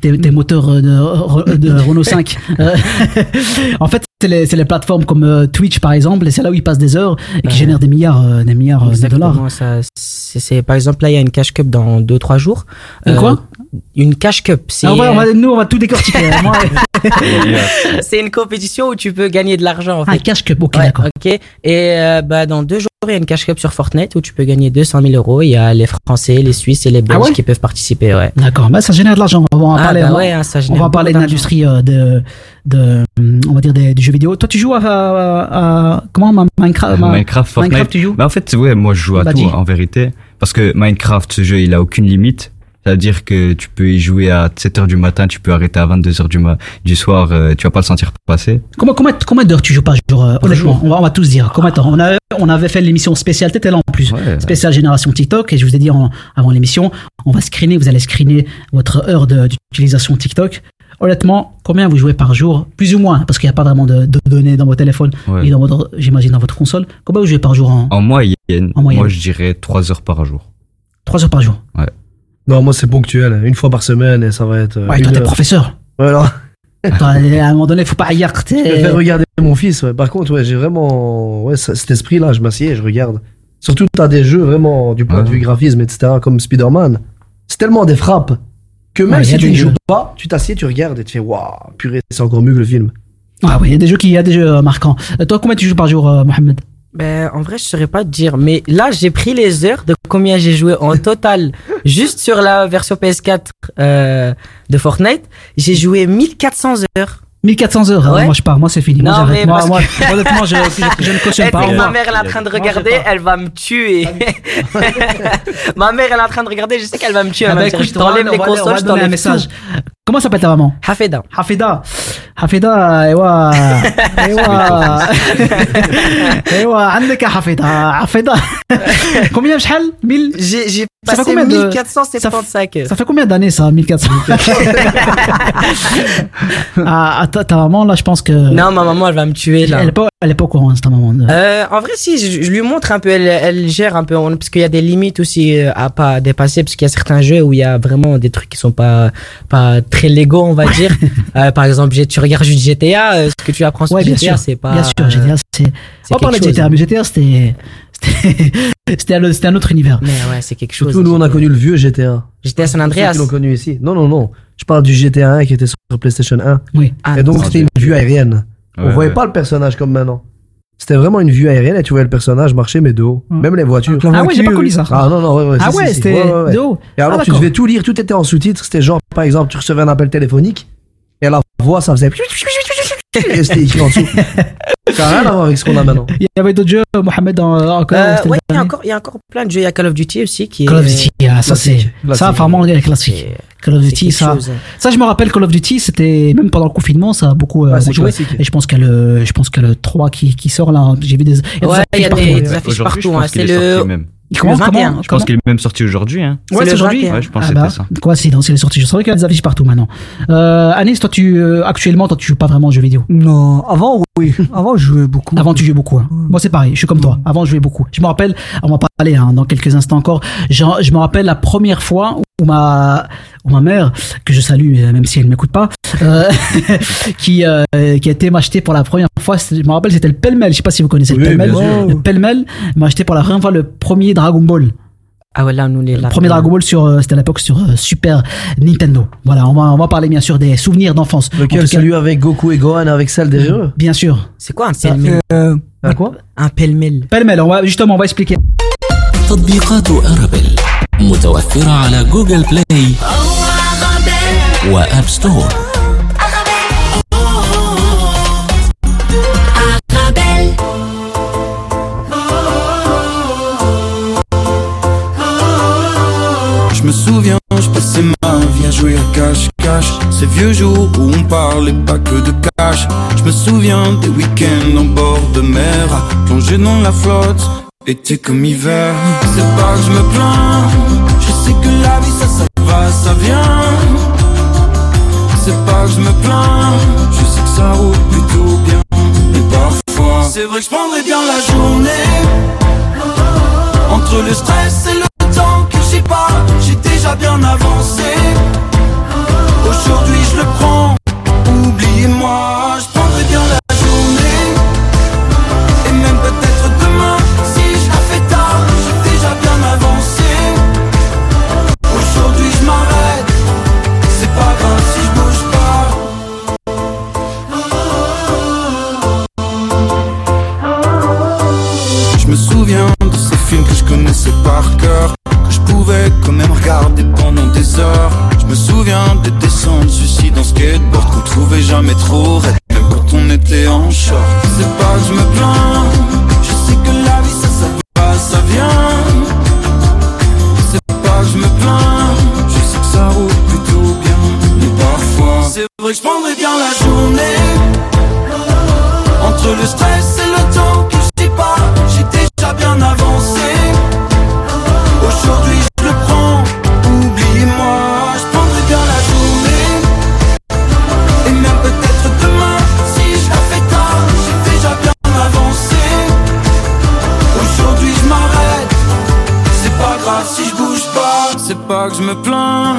tes, tes moteurs euh, de, de Renault 5. Euh, en fait, c'est les, c'est les plateformes comme euh, Twitch par exemple, et c'est là où ils passent des heures et qui Ouais. génèrent des milliards, euh, des milliards euh, de dollars. Ça, c'est, c'est- par exemple, là, il y a une cash cup dans 2-3 jours. Une quoi? Une cash cup. C'est, Ah, on va- on va- nous, on va tout décortiquer. hein. C'est une compétition où tu peux gagner de l'argent, en fait. un cash cup, ok, Ouais, d'accord. ok. Et euh, bah, dans deux jours, il y a une cash cup sur Fortnite où tu peux gagner 200 000 euros. Il y a les Français, les Suisses et les Belges Ah ouais qui peuvent participer. Ouais. D'accord, bah, ça génère de l'argent. On va en Ah, parler. bah on va- ouais, hein, ça on va parler de l'industrie euh, de, de, on va dire des, du jeu vidéo. Toi, tu joues à, à- à- comment ma- Minecraft, ma- Minecraft, Fortnite. Minecraft, tu joues Bah, en fait, ouais, moi je joue à Bah, tout dis. en vérité. Parce que Minecraft, ce jeu, il a aucune limite. C'est-à-dire que tu peux y jouer à 7h du matin, tu peux arrêter à 22h du, ma- du soir, euh, tu vas pas le sentir passer. Combien, combien, combien d'heures tu joues par jour euh, Honnêtement, on va, on va tous dire. Combien on, avait, on avait fait l'émission spéciale, t'étais là en plus. Ouais. Spéciale génération TikTok. Et je vous ai dit en- avant l'émission, on va screener, vous allez screener votre heure d'utilisation TikTok. Honnêtement, combien vous jouez par jour? Plus ou moins, parce qu'il n'y a pas vraiment de, de données dans vos téléphones Ouais. et dans votre, j'imagine, dans votre console. Combien vous jouez par jour en? En moyenne, En moyenne. moi je dirais 3 heures par jour. 3 heures par jour? Non, moi c'est ponctuel. Une fois par semaine et ça va être. euh, Ouais, toi, t'es professeur. Ouais, non. Toi, à un moment donné, faut pas y Je préfère regarder mon fils. ouais. Par contre, ouais, j'ai vraiment ouais, cet esprit-là. Je m'assieds et je regarde. Surtout, t'as des jeux vraiment du point de vue graphisme, etc., comme Spider-Man. C'est tellement des frappes que même Ouais, si tu ne joues pas, tu t'assieds, tu regardes et tu fais waouh, purée, c'est encore mieux que le film. Ah oui, il y a des jeux qui, il y a des jeux euh, marquants. Euh, toi, combien tu joues par jour, euh, Mohamed? Ben, en vrai, je saurais pas te dire. Mais là, j'ai pris les heures de combien j'ai joué en total. juste sur la version PS4 euh, de Fortnite, j'ai joué 1400 heures. 1400 heures. Ouais. Moi, je pars. Moi, c'est fini. Moi, Non, j'arrête. mais Moi, moi, que- honnêtement, je, je, je ne cautionne pas. ma mère elle est en train de Moi, je regarder, elle va me tuer. ma mère elle est en train de regarder, je sais qu'elle va me tuer. Ah Elle bah, écoute, je t'enlève les consoles, je donner un t'enlève message. tout. Comment s'appelle ta maman Hafeda. Hafeda. Hafeda, ايوا ايوا ايوا عندك يا حفيدة حفيدة combien شحال 1000 J'ai j'ai Ça fait passé combien de- 1475 heures. Ça fait combien d'années ça 1400 ah, ah, ta, ta maman là je pense que Non, ma maman elle va me tuer là. elle est pas elle est pas au courant c'est ta maman Euh, en vrai, si, je, je lui montre un peu, elle, elle gère un peu, on- parce qu'il y a des limites aussi euh, à pas dépasser, parce qu'il y a certains jeux où il y a vraiment des trucs qui sont pas, pas très légaux, on va dire. Euh, par exemple, tu regardes juste GTA, euh, ce que tu apprends sur Ouais, bien GTA, sûr. c'est pas. Bien sûr, GTA, c'est. On parlait de GTA, chose. mais GTA, c'était. C'était c'était un, un autre univers. Mais ouais, c'est quelque chose. Surtout, nous, on a connu le vieux GTA. GTA San Ceux Andreas. qui l'ont connu ici. Non, non, non. Je parle du GTA 1 qui était sur PlayStation 1. Oui. Ah, et donc, c'était une vue aérienne. On Ouais, voyait ouais. pas le personnage comme maintenant. C'était vraiment une vue aérienne et tu voyais le personnage marcher, mais de haut. Même les voitures. Ah ouais, j'ai pas connu ça. Ah non, non, ouais, ouais, Ah si, ouais, si, c'était Ouais, ouais, ouais. de haut. Et alors, Ah, tu devais tout lire, tout était en sous-titres. C'était genre, par exemple, tu recevais un appel téléphonique et la voix, ça faisait. C'était écrit en dessous. Ça n'a rien à voir avec ce qu'on a maintenant. Il y avait d'autres jeux, Mohamed. Euh, c'était ouais, le il y, a encore, il y a encore plein de jeux. Il y a Call of Duty aussi qui est. Call of Duty, ah, ça c'est. classique, Ça, classique. vraiment, les classiques. Call of Duty, ça. chose. Ça, je me rappelle, Call of Duty, c'était. Même pendant le confinement, ça a beaucoup, euh, joué. classique. Et je pense qu'il y a le, je pense qu'il y a le 3 qui, qui sort là. J'ai vu des. il y a des Ouais, il y a des, affiches partout. hein. C'est est le. sorti même. Comment, le 21. comment, Je pense qu'il est même sorti aujourd'hui. Hein. Ouais, C'est aujourd'hui. 21. Ouais, je pense Ah que bah, ça. Coïncidence, il est sorti. Je savais qu'il y a des affiches partout maintenant. Euh, Anis, toi, tu, euh, actuellement, toi, tu joues pas vraiment aux jeux vidéo? Non, avant, oui. Avant, je jouais beaucoup. Avant, tu jouais beaucoup. hein. Moi, c'est pareil. Je suis comme toi. Avant, je jouais beaucoup. Je me rappelle, on va parler hein, dans quelques instants encore. Je, je me rappelle la première fois où ma, où ma mère, que je salue, euh, même si elle ne m'écoute pas, euh, qui, euh, qui a été m'acheter pour la première fois. Je me rappelle, c'était le pêle-mêle. Je sais pas si vous connaissez Oui, le pêle-mêle. Le m'a acheté pour la première fois le premier Dragon Ball. Ah ouais, là, nous, les. Le là, premier Dragon Ball sur, c'était à l'époque sur euh, Super Nintendo. Voilà, on va, on va parler bien sûr des souvenirs d'enfance. En Lequel cas, celui avec Goku et Gohan avec celle derrière eux Bien sûr. C'est quoi un Ça, pêle-mêle? Euh, Un quoi? Un pêle-mêle. Pêle-mêle, on va, justement, on va expliquer. تطبيقات أرابل متوفرة على جوجل بلاي وآب ستور Je me souviens, je passais ma vie à jouer à cache-cache Ces vieux jours où on parlait pas que de cash Je me souviens des week-ends en bord de mer À plonger dans la flotte, été comme hiver. C'est pas que je me plains Je sais que la vie ça, ça va, ça vient. C'est pas que je me plains Je sais que ça roule plutôt bien. Mais parfois C'est vrai que je prendrais bien la journée. Entre le stress et le temps que j'ai pas, j'ai déjà bien avancé. Aujourd'hui je le prends, Je me souviens de ces films que je connaissais par cœur Que je pouvais quand même regarder pendant des heures. Je me souviens des descentes suicides en skateboard Qu'on trouvait jamais trop raide Même quand on était en short je me plains,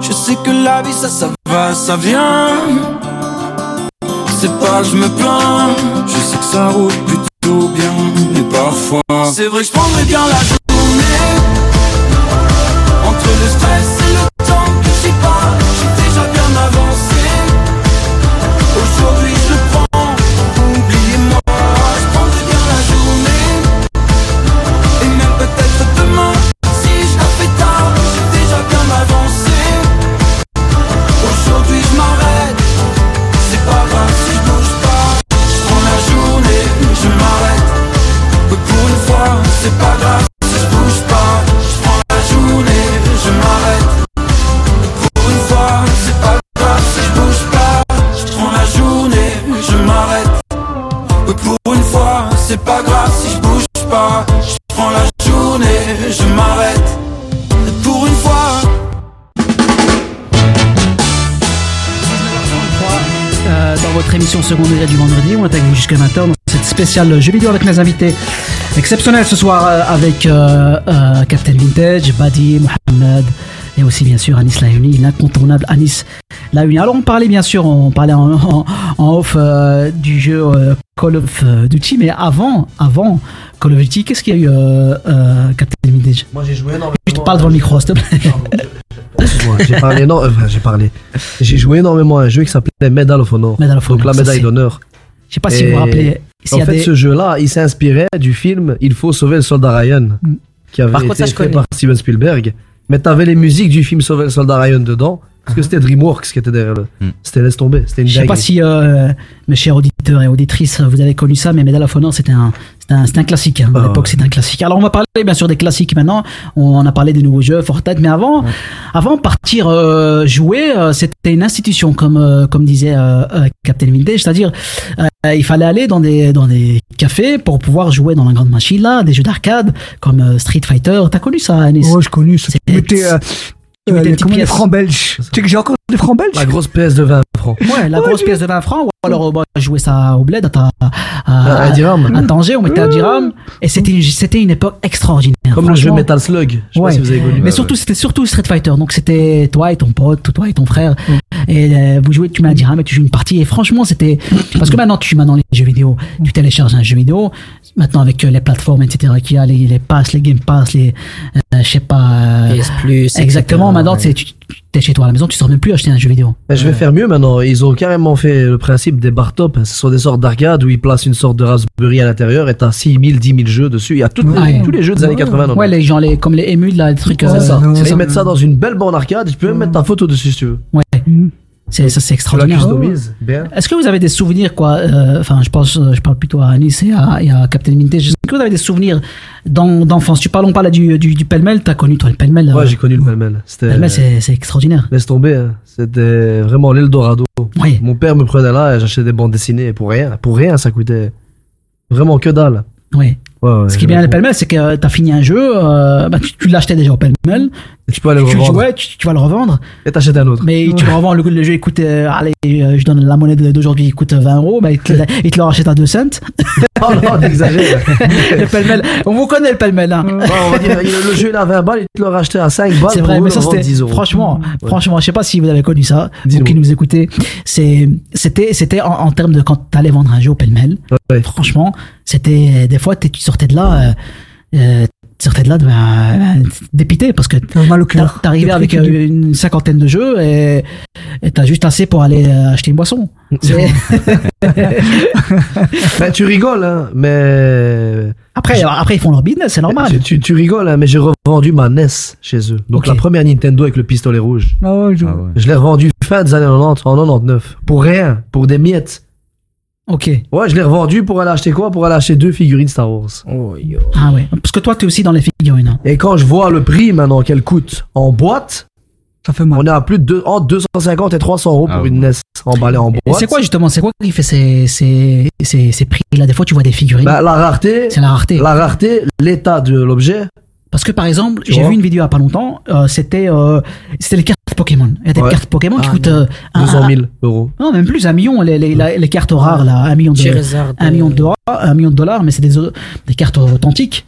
je sais que la vie ça, ça va, ça vient. C'est pas je me plains, je sais que ça roule plutôt bien, mais parfois c'est vrai que je prendrais bien la journée. Entre le stress et le dans votre émission secondaire du vendredi. On vous jusqu'à 20h dans cette spéciale jeu vidéo avec mes invités exceptionnels ce soir euh, avec euh, euh, Captain Vintage, Badi, Mohamed et aussi bien sûr Anis Laouni, l'incontournable Anis Laouni. Alors on parlait bien sûr, on parlait en, en- en off euh, du jeu Call of Duty, mais avant, avant Call of Duty, qu'est-ce qu'il y a eu Captain Vintage? Moi j'ai joué énormément. Je te parle devant le micro, s'il te plaît. Excuse-moi, j'ai parlé, non, enfin, j'ai parlé. J'ai joué énormément à un jeu qui s'appelait Medal of Honor. Medal of Donc la ça, médaille c'est- d'honneur. Je sais pas si vous vous Et rappelez. s'il En y a fait, des- ce jeu-là, il s'inspirait du film Il faut sauver le soldat Ryan, qui avait Par contre, été ça, je fait connais. par Steven Spielberg. Mais t'avais les musiques du film Sauver le soldat Ryan dedans, parce que c'était DreamWorks qui était derrière le. C'était laisse tomber, c'était une Je sais pas dinguerie. si euh, mes chers auditeurs et auditrices, vous avez connu ça, mais Medal of Honor, c'était un, c'était un, un classique. hein. À Ah l'époque, c'était un classique. Alors, on va parler bien sûr des classiques maintenant. On, a parlé des nouveaux jeux, Fortnite, mais avant, avant de partir euh, jouer, euh, c'était une institution, comme, euh, comme disait euh, Captain Vintage, c'est-à-dire il fallait aller dans des, dans des cafés pour pouvoir jouer dans la grande machine là, des jeux d'arcade comme Street Fighter. T'as connu ça, Anis? Ouais, je connu ça. Tu mettais, tu mettais une les- francs belges. Tu sais que j'ai encore des francs belges La grosse pièce de 20 francs. Ouais, la grosse pièce de 20 francs, ou alors bah, jouer ça au bled, à, ta- à, À- à dirham. à Tanger, on mettait à dirham, et c'était une, c'était une époque extraordinaire. Comme le jeu. Metal Slug. Je sais Ouais. pas si vous avez connu. Mais surtout, c'était surtout Street Fighter. Donc, c'était toi et ton pote, toi et ton frère. Et euh, vous jouez, tu mets un dirham et tu joues une partie. Et franchement, c'était. Parce que maintenant, tu maintenant les jeux vidéo, tu télécharges un jeu vidéo. Maintenant, avec euh, les plateformes, etc., qu'il y a, les, les passes, les Game Pass, les. euh, je sais pas. euh, PS Plus, Exactement. Maintenant, ouais. tu sais, tu es chez toi à la maison, tu sors même plus acheter un jeu vidéo. Mais je vais faire mieux maintenant. Ils ont carrément fait le principe des bar top. Ce sont des sortes d'arcades où ils placent une sorte de Raspberry à l'intérieur et t'as 6000, 10 000 jeux dessus. Il y a toutes les- Ouais. tous les jeux des années 80. Ouais, les gens, les, comme les émules, là, les trucs. C'est euh, ça. c'est Ils ça. mettent ça dans une belle bande arcade. Tu peux même mettre ta photo dessus si tu veux. Ouais. C'est, ça, c'est extraordinaire. bien. Est-ce que vous avez des souvenirs, quoi euh, Enfin, je pense, euh, je parle plutôt à Anis et à, et à Captain Vintage. Est-ce que vous avez des souvenirs d'en- d'enfance? Tu parles, on parle du, du, du pêle-mêle. T'as connu, toi, le pêle-mêle Ouais, euh, j'ai connu le pêle-mêle. Pêle-mêle, c'est, c'est extraordinaire. Laisse tomber. hein. C'était vraiment l'Eldorado. Oui. Mon père me prenait là et j'achetais des bandes dessinées pour rien. Pour rien, ça coûtait vraiment que dalle. Oui. Ouais, ouais, Ce qui est bien le pêle-mêle, c'est que t'as fini un jeu, euh, bah, tu, tu l'achetais déjà au pêle-mêle. Et tu peux aller le tu revendre. jouais, tu, tu vas le revendre. Et t'achètes un autre. Mais tu le revends, le, le jeu il coûte, euh, allez, euh, je donne la monnaie d'aujourd'hui, il coûte 20 euros, bah, il te, il te le rachète à 2 cents. Oh non, t'exagères. le pêle-mêle. On vous connaît le pêle-mêle, hein. Ouais, on va dire, le jeu il a 20 balles, il te l'a racheté à 5 balles. C'est vrai, mais le ça c'était 10 euros. franchement, Ouais. franchement, je sais pas si vous avez connu ça, vous qui nous écoutez. C'était, en, en termes de quand t'allais vendre un jeu au pêle-mêle. Franchement, c'était des fois t'es- tu sortais de là, euh, euh, tu sortais de là ben, euh, dépité parce que t'a- t'arrivais avec euh, une cinquantaine de jeux et t'as juste assez pour aller euh, acheter une boisson. C'est- Ben, tu rigoles, hein, mais. après, après ils font leur business, c'est normal. Tu, tu, tu rigoles, hein, mais j'ai revendu ma NES chez eux. Donc la première Nintendo avec le pistolet rouge. Ah ouais, je- Je l'ai revendu fin des années 90, en 99. Pour rien, pour des miettes. Ok. Ouais, je l'ai revendu pour aller acheter quoi? Pour aller acheter deux figurines Star Wars. Ah ouais, parce que toi t'es aussi dans les figurines. hein. Et quand je vois le prix maintenant qu'elle coûte en boîte, ça fait mal. on est à plus de deux- entre 250 et 300 euros pour une NES emballée en Et boîte. c'est quoi justement, c'est quoi qui fait ces, ces, ces, ces prix-là? Des fois tu vois des figurines. Bah, la rareté. C'est la rareté. La rareté, l'état de l'objet. Parce que par exemple, j'ai vu une vidéo il y a pas longtemps, euh, c'était euh, c'était les cartes Pokémon. Il y a des Ouais. cartes Pokémon qui Ah, coûtent non. euh, un- 200 000 un- euros. Non, même plus, un million, les, les, la- les cartes rares, là, un million de, Charizard, un million de dollars, un million de dollars, mais c'est des, des cartes authentiques.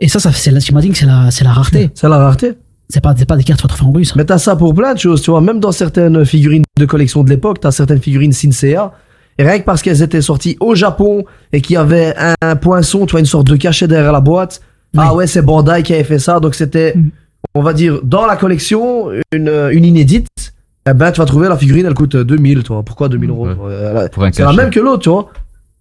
Et ça, ça c'est, la- j'imagine que c'est la, c'est la rareté. C'est la rareté. C'est pas, c'est pas des cartes votre francs russes. Mais t'as ça pour plein de choses, tu vois. Même dans certaines figurines de collection de l'époque, t'as certaines figurines Sinsea. Et rien que parce qu'elles étaient sorties au Japon et qu'il y avait un, un poinçon, tu vois, une sorte de cachet derrière la boîte. Ah ouais, c'est Bandai qui avait fait ça. Donc c'était, on va dire, dans la collection, une, une inédite. Eh ben, tu vas trouver la figurine, elle coûte 2000, toi. Pourquoi 2000 euros Euh, Pour un C'est la même que l'autre, tu vois.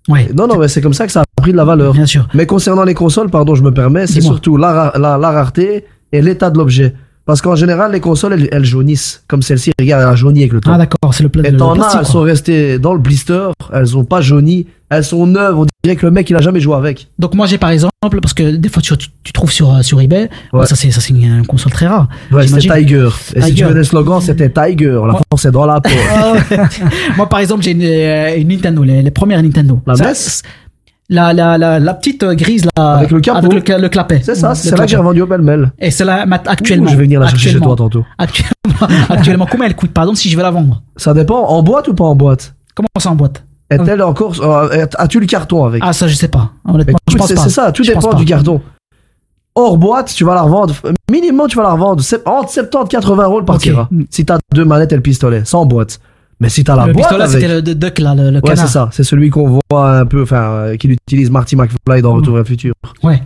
Ouais. Non, non, mais c'est comme ça que ça a pris de la valeur. Bien sûr. Mais concernant les consoles, pardon, je me permets, c'est surtout la, la, la rareté et l'état de l'objet. Parce qu'en général, les consoles, elles, elles jaunissent. Comme celle-ci, regarde, elle a jauni avec le temps. Ah d'accord, c'est le, pla- Et le t'en as, plastique. elles quoi. sont restées dans le blister, elles ont pas jauni, elles sont neuves, on dirait que le mec, il a jamais joué avec. Donc moi j'ai par exemple, parce que des fois tu, tu, tu trouves sur, euh, sur eBay, Ouais. ça c'est ça c'est une console très rare. Ouais, c'est J'imagine. Tiger. Et si tu veux des slogans, c'était Tiger. La force est dans la peau. Ah. Moi, par exemple, j'ai une, euh, une Nintendo, les, les premières Nintendo. La NES La, la, la, la petite euh, grise là. Avec le capot. Avec le, le clapet. C'est ça, Le c'est là que j'ai revendu au pêle-mêle. Et c'est là actuellement. Ouh, je vais venir la chercher chez toi tantôt. Actuellement, actuellement, combien elle coûte, pardon, si je veux la vendre? Ça dépend, en boîte ou pas en boîte? Comment ça en boîte? Est-elle encore. euh, As-tu le carton avec? Ah, ça, je sais pas. Honnêtement, je pense c'est pas. c'est ça, tout Je dépend du carton. Hors boîte, tu vas la revendre. Minimum, tu vas la revendre entre 70 et 80 euros le partira. Si t'as deux manettes et le pistolet, sans boîte. Mais si t'as la le boîte. pistolet, avec- c'était le duck là, le, le Ouais, c'est ça. C'est celui qu'on voit un peu, enfin, euh, qu'il utilise Marty McFly dans Retour vers le futur. Ouais.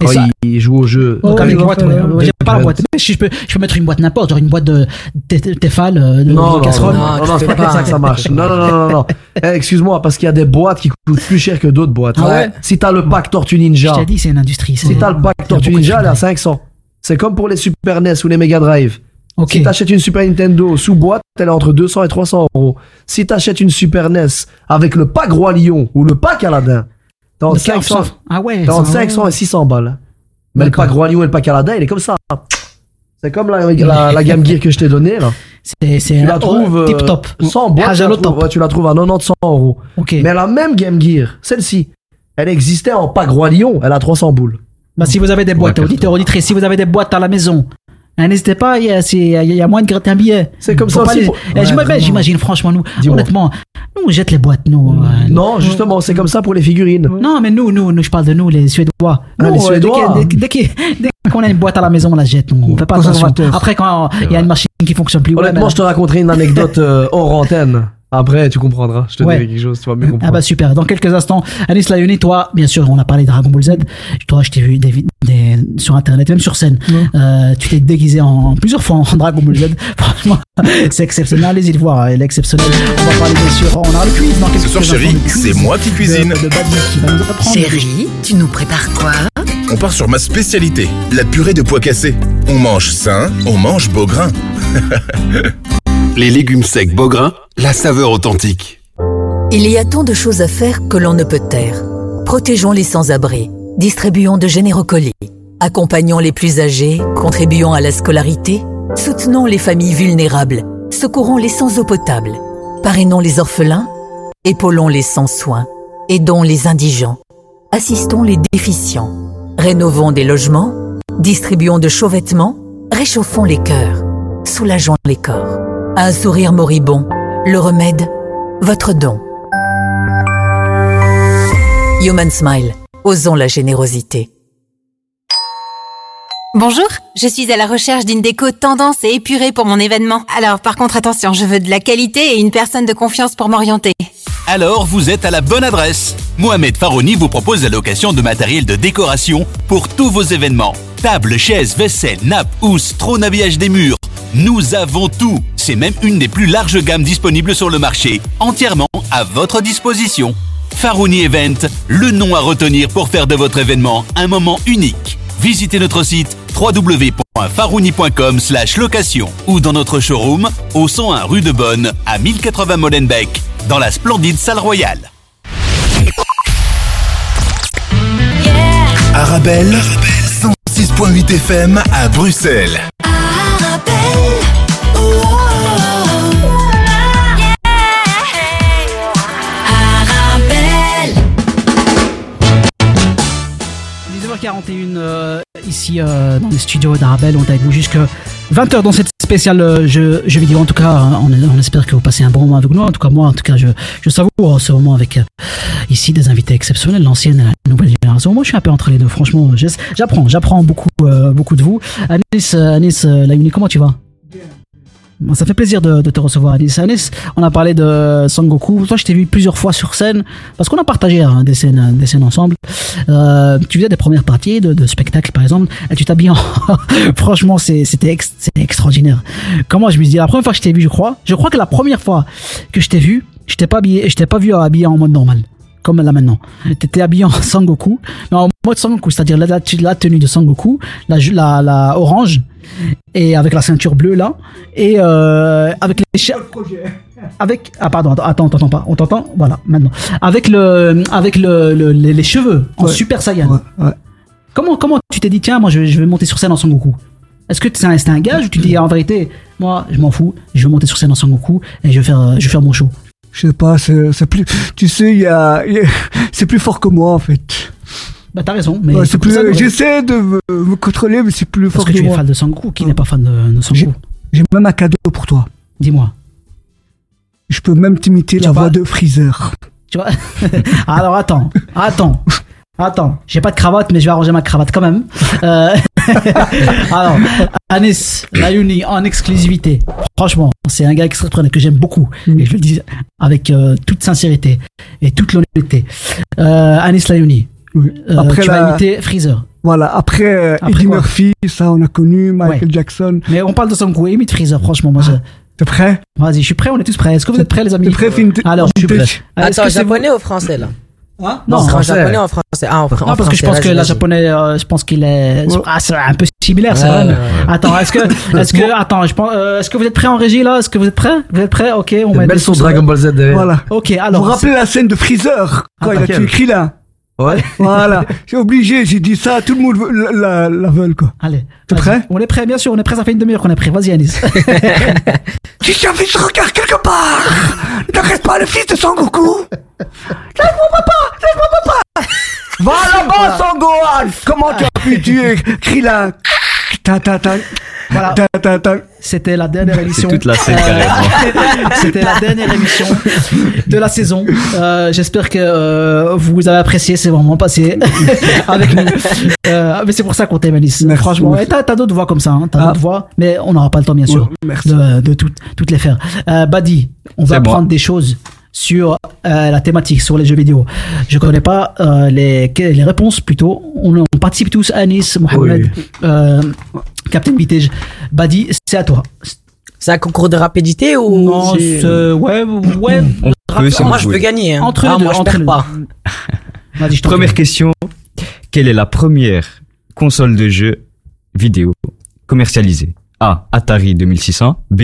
Quand ça- il, joue au jeu. Donc avec Ouais, boîte, ouais, ouais. ouais. J'ai pas la boîte. Mais si je peux, je peux mettre une boîte n'importe, genre une boîte de Tefal, euh, de, Non, de non, casserole. non, non, non, c'est pas comme ça que ça marche. Non, non, non, non, non. Eh, excuse-moi, parce qu'il y a des boîtes qui coûtent plus cher que d'autres boîtes. Ah ouais Si t'as le pack Tortue Ninja. Je t'ai dit, c'est une industrie. Si t'as le pack Tortue Ninja, elle est à 500. C'est comme pour les Super NES ou les Mega Drive. Si t'achètes une Super Nintendo sous boîte, elle est entre 200 et 300 euros. Si t'achètes une Super NES avec le pack Roi Lion ou le pack Aladdin, t'as entre Le pack 500, soft. Ah ouais, ça- 500 et 600 balles. Mais le pack Roi Lion et le pack Aladdin, il est comme ça. C'est comme la, la, la Game Gear que je t'ai donnée là. C'est, Tu la trouves tip euh, top. sans boîte, tu Hajalo la, trouves, top. ouais, tu la trouves à 90 euros. Ok. Mais la même Game Gear, celle-ci, elle existait en pack Roi Lion, elle a 300 boules. Bah, si vous avez des boîtes, auditeurs, auditrices, si vous avez des boîtes à la maison, n'hésitez pas, il y a, a- moyen de gratter un billet. C'est comme Faut ça aussi les- Eh, Ouais, j'imagine, franchement, nous, honnêtement, nous, on jette les boîtes, nous. euh, Non, justement, c'est comme ça pour les figurines. Non, mais nous, nous, nous, je parle de nous, les Suédois. Ah, Nous, les Suédois. Dès, qu'on a une boîte à la maison, on la jette. On fait pas attention. Après, quand il y a une machine qui fonctionne plus, ouais, Honnêtement, mais- je te raconterai une anecdote euh, hors antenne. Après, tu comprendras. Je te Ouais. dirai quelque chose, tu vas mieux Ah comprendre. bah super. Dans quelques instants, Anis Layoni, toi, bien sûr, on a parlé de Dragon Ball Z. Toi, je t'ai vu des, sur internet, même sur scène. Euh, tu t'es déguisé en, plusieurs fois en Dragon Ball Z. Franchement, c'est exceptionnel. Allez-y le voir, elle est exceptionnelle. On va parler bien sûr. On a le quiz dans quelques Ce soir, chérie, c'est moi qui cuisine. De, qui va nous apprendre. Chérie, tu nous prépares quoi? On part sur ma spécialité, la purée de pois cassés. On mange sain, on mange beau grain. Les légumes secs Beaugrain, la saveur authentique. Il y a tant de choses à faire que l'on ne peut taire. Protégeons les sans-abri, distribuons de généreux colis, accompagnons les plus âgés, contribuons à la scolarité, soutenons les familles vulnérables, secourons les sans eau potable, parrainons les orphelins, épaulons les sans soins, aidons les indigents, assistons les déficients, rénovons des logements, distribuons de chauds vêtements, réchauffons les cœurs, soulageons les corps. Un sourire moribond, le remède, votre don. Human Smile, osons la générosité. Bonjour, je suis à la recherche d'une déco tendance et épurée pour mon événement. Alors par contre attention, je veux de la qualité et une personne de confiance pour m'orienter. Alors vous êtes à la bonne adresse. Mohamed Farouni vous propose la location de matériel de décoration pour tous vos événements. Tables, chaises, vaisselle, nappes, housses, trône habillage des murs. Nous avons tout. C'est même une des plus larges gammes disponibles sur le marché, entièrement à votre disposition. Farouni Event, le nom à retenir pour faire de votre événement un moment unique. Visitez notre site www.farouni.com location ou dans notre showroom au 101 rue de Bonne à 1080 Molenbeek dans la splendide salle royale. Arabelle, 106.8 FM à Bruxelles. 19h41 euh, ici euh, dans les studios d'Arabelle. On est avec vous jusqu'à 20h dans cette spéciale euh, jeu, jeu vidéo. En tout cas, euh, on, on espère que vous passez un bon moment avec nous. En tout cas, moi, en tout cas, je, je savoure ce moment avec euh, ici des invités exceptionnels, l'ancienne et la nouvelle génération. Moi, je suis un peu entre les deux. Franchement, j'apprends, j'apprends beaucoup, euh, beaucoup de vous. Anis, Anis, Layouni, comment tu vas? Bon, ça fait plaisir de, de te recevoir, Anis. Anis, on a parlé de Sangoku. Toi, je t'ai vu plusieurs fois sur scène parce qu'on a partagé hein, des scènes, des scènes ensemble. Euh, tu faisais des premières parties de, de spectacles, par exemple, et tu t'habilles en. Franchement, c'était ex- extraordinaire. Comment je me dis la première fois que je t'ai vu, je crois, je crois que la première fois que je t'ai vu, je t'ai pas habillé, je t'ai pas vu habillé en mode normal. Comme là maintenant. T'étais habillé en Sangoku. Mais en mode Sangoku, c'est-à-dire la, la, la tenue de Sangoku, la, la, la orange, et avec la ceinture bleue là, et euh, avec les cha- avec ah pardon attends on t'entend pas. On t'entend? Voilà maintenant. Avec le avec le, le- les, les cheveux en Ouais. super saiyan. Comment comment tu t'es dit tiens moi je vais, je vais monter sur scène en Sangoku est-ce que c'est un, un gage ou tu dis en vérité moi je m'en fous je vais monter sur scène en Sangoku et je vais faire je vais faire mon show? Je sais pas, c'est c'est plus. Tu sais, il y a, il y a- c'est plus fort que moi en fait. Bah t'as raison, mais que- J'essaie de me, me contrôler, mais c'est plus parce fort que que, tu es moi. fan de Sangoku. Qui n'est pas fan de, de Sangoku J'ai même un cadeau pour toi. Dis-moi. Je peux même t'imiter la voix de Freezer. Tu vois? Alors attends, attends, attends. J'ai pas de cravate, mais je vais arranger ma cravate quand même. Euh, Alors, Anis Layouni en exclusivité. Franchement, c'est un gars extraordinaire que j'aime beaucoup. Et je le dis avec euh, toute sincérité et toute l'honnêteté. Euh, Anis Layouni. euh, Après tu la- vas imiter Freezer. Voilà, après, Après Eddie quoi Murphy, ça on a connu, Michael Ouais. Jackson. Mais on parle de Sangoku. Imite Freezer, franchement. Moi, je- T'es prêt? Vas-y, je suis prêt, on est tous prêts. Est-ce que vous êtes prêts, les amis? T'es prêt, Alors, je suis prêt. Attends, japonais ou français là? Hein Non, Non, en français. japonais ou en français Ah, en, fr- en Non, parce que je pense que la japonais, euh, je pense qu'il est, ah, c'est un peu similaire, c'est vrai. ouais, ouais. Attends, est-ce que, est-ce que, attends, je pense, euh, est-ce que vous êtes prêts en régie là? Est-ce que vous êtes prêts? Vous êtes prêts? Ok, on met belle sous- Dragon Ball Z derrière. Voilà. Ok, Vous alors. vous rappelez la scène de Freezer quand Ah, il a tué Krillin? Ouais. Voilà, j'ai obligé, j'ai dit ça, tout le monde veut- la, la, la veut quoi. Allez. T'es prêt? On est prêts, bien sûr, on est prêts, ça fait une demi-heure qu'on est prêts. Vas-y, Anis. J'ai jamais ce regard quelque part Ne t'inquiète pas, le fils de Sangoku Lâche mon papa Lâche mon papa Va là-bas, Sangohan Comment tu as pu tuer Krillin Ta ta ta Voilà. Ta ta ta C'était la dernière émission. toute la scène, carrément. C'était la dernière émission de la saison. Euh, J'espère que euh, vous avez apprécié. C'est vraiment passé avec nous. Euh, mais c'est pour ça qu'on t'aime, Alice. Franchement, et t'as d'autres voix comme ça. Hein. T'as Ah. d'autres voix, mais on n'aura pas le temps, bien sûr, merci. de, de toutes, toutes les faire. Euh, Badi, on va bon. prendre des choses sur euh, la thématique, sur les jeux vidéo. Je connais pas euh, les, les réponses plutôt. On, on participe tous. Anis, Mohamed, euh, Captain Vintage. Badi, c'est à toi. C'est un concours de rapidité ou Non, ouais, ouais. On peut se Moi, je veux gagner. hein. Entre Ah, les deux, moi, je entre perds pas. Vas-y, je t'en Première question. Quelle est la première console de jeu vidéo commercialisée? A. Atari 2600. B.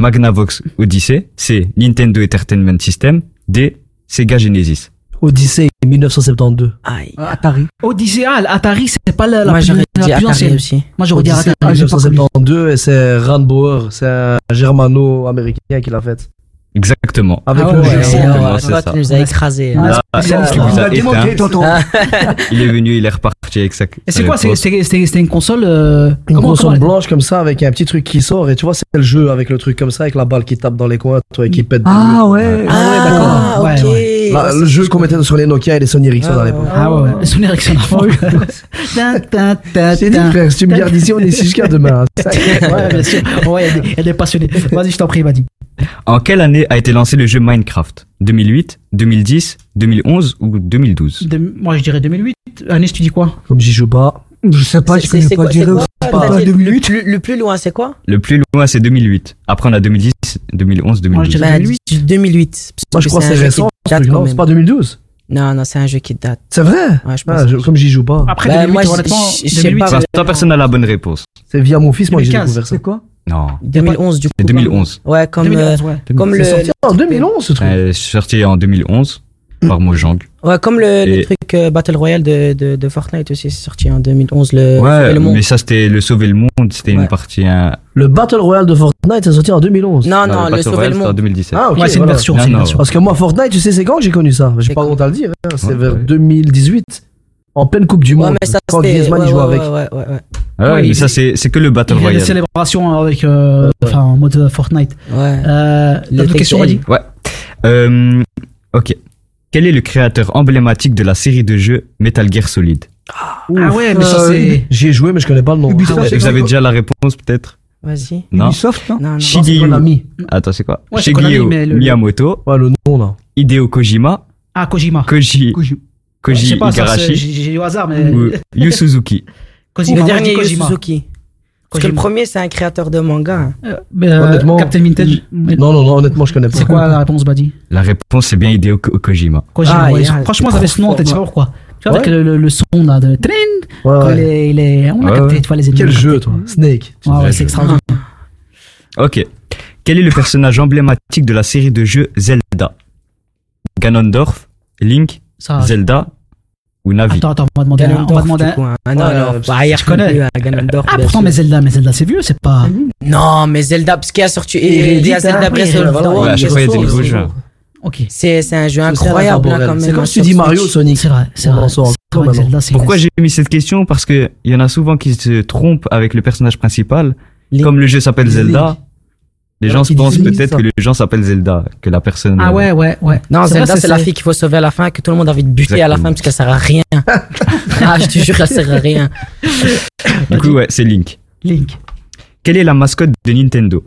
Magnavox Odyssey. C. Nintendo Entertainment System. D. Sega Genesis. Odyssey 1972. Aïe. Atari. Odyssey, ah, Atari, c'est pas la, la Moi, plus, j'aurais la dit plus Atari ancienne. aussi. Moi, j'aurais dit Atari. j'ai pas connu. 1972 et c'est Rand Bauer, c'est un germano-américain qui l'a fait. Exactement. Avec Ah le ouais, Exactement, c'est toi, ça. tu nous as écrasés. Ouais, Là, spécialiste, il est venu, il est reparti avec sa. Et c'est quoi c'est- c'est- C'était une console. euh, Une console blanche comme ça avec un petit truc qui sort et tu vois c'est le jeu avec le truc comme ça avec la balle qui tape dans les coins toi et qui pète. Ah ouais. Ah, d'accord. Ouais, ok. Là, le jeu qu'on mettait sur les Nokia et les Sony Ericsson à l'époque. Ah ouais, ouais. Le Sony Ericsson avant. Dit ta. frère, si tu me gardes ici on est ici jusqu'à demain. Ouais, bien sûr. Ouais, il y a des- il y a des passionnés. Vas-y, je t'en prie, vas-y. En quelle année a été lancé le jeu Minecraft 2008, 2010, 2011 ou 2012 De- Moi, je dirais 2008. Anis, tu dis quoi Comme j'y joue pas. Je sais pas, C'est- je connais c'est pas quoi- dire c'est quoi, pas t'as dit, 2008. Le, le plus loin, c'est quoi Le plus loin, c'est 2008. Après, on a 2010, 2011, 2012. Moi, je dirais Bah, 2008. du 2008. parce Moi je crois que un c'est jeu récent. ce date truc, quand non, même. C'est pas 2012. Non, non, c'est un jeu qui date. C'est vrai Ouais, je pense. Ah, je- Comme j'y joue pas. Après Bah, 2008, moi, je- honnêtement, je- je sais 2008, pas, personne n'a la bonne réponse. C'est via mon fils moi j'ai 2015, découvert ça. C'est quoi Non. 2011 du coup. C'est 2011. Ouais, comme, 2011, euh, ouais. comme C'est le, sorti en 2011 ce truc. Est sortie en 2011 par Mojang. ouais, comme le, truc euh, Battle Royale de, de, de Fortnite aussi, c'est sorti en 2011. Le, Ouais, le monde. mais ça, c'était le Sauver le Monde. C'était Ouais. une partie. hein. Le Battle Royale de Fortnite c'est sorti en 2011. Non, non, le le Battle Sauver Royale, le c'était en monde. 2017. Ah ok. Ouais, c'est une voilà. version. Non, une non. version. Parce que moi Fortnite tu sais c'est quand que j'ai connu ça? J'ai pas honte à le dire. hein, C'est Ouais, vers ouais. 2018. En pleine Coupe du Ouais, Monde. mais ça, Quand Griezmann joue ouais, avec. Ouais, ouais. Ah ouais, Ouais, mais ça, c'est c'est que le Battle Il y a des Royale. célébrations avec, euh, enfin, en mode Fortnite. Ouais. Euh, questions, textile. vas-y. Ouais. Euh, ok. Quel est le créateur emblématique de la série de jeux Metal Gear Solid? Ah ouais, mais ça, Euh, c'est. J'y ai joué mais je connais pas le nom. Ubisoft, Ah ouais. Vous avez déjà la réponse, peut-être Vas-y. Non. Ubisoft, non? Non, non. Shigeru. Attends, c'est quoi? Ouais, Shigeru le- Miyamoto, Ouais le nom là. Hideo Kojima, Ah, Kojima. Koji, Koji- Koji c'est- Igarashi j'ai j'ai eu au hasard, mais. ou Yu Suzuki. Kojima, le dernier Yu Kojima. Suzuki. Parce que le premier, c'est un créateur de manga. Euh, mais, euh, Honnêtement- Captain Vintage. Non non non honnêtement je connais pas. C'est quoi la réponse, Badi? La réponse, c'est bien Hideo Ko- Kojima. Kojima, Ah, ouais. yeah, Franchement, ce nom, fort, tu sais pas ouais. pourquoi. Tu vois, avec Ouais. le, le, le son là de tring, Ouais, ouais. il est, il est- on a Ouais, capté, ouais. tu vois, les ennemis. Quel jeu toi Snake. Ouais, c'est extraordinaire. Ok. Quel est le personnage emblématique de la série de jeux Zelda? Ganondorf, Link, Ça, Zelda ou Navi Attends, attends, on va demander un. On va Ganondorf, demander coup, hein. Ah non, Ouais, non, euh, bah, il y a je connais. hein, Ganondorf, Ah, pourtant, sûr. mais Zelda, mais Zelda, c'est vieux, c'est pas. Non, mais Zelda, parce qu'il y a sorti. Il y a Zelda hein, Breath of the Wild. Ouais, à chaque fois, il y a des nouveaux jeux. Ok. C'est un jeu incroyable. quand même, C'est comme si tu dis Mario. Sonic. C'est vrai, c'est vrai. Pourquoi j'ai mis cette question? Parce que il y en a souvent qui se trompent avec le personnage principal. Comme le jeu s'appelle Zelda, les gens se pensent peut-être que le gens s'appelle Zelda, que la personne. Ah ouais, ouais, ouais. Non, C'est Zelda, c'est- la fille qu'il faut sauver à la fin, que tout le monde a envie de buter à la fin parce qu'elle sert à rien. ah, je te jure, elle sert à rien. Du coup, ouais, c'est Link. Link. Quelle est la mascotte de Nintendo?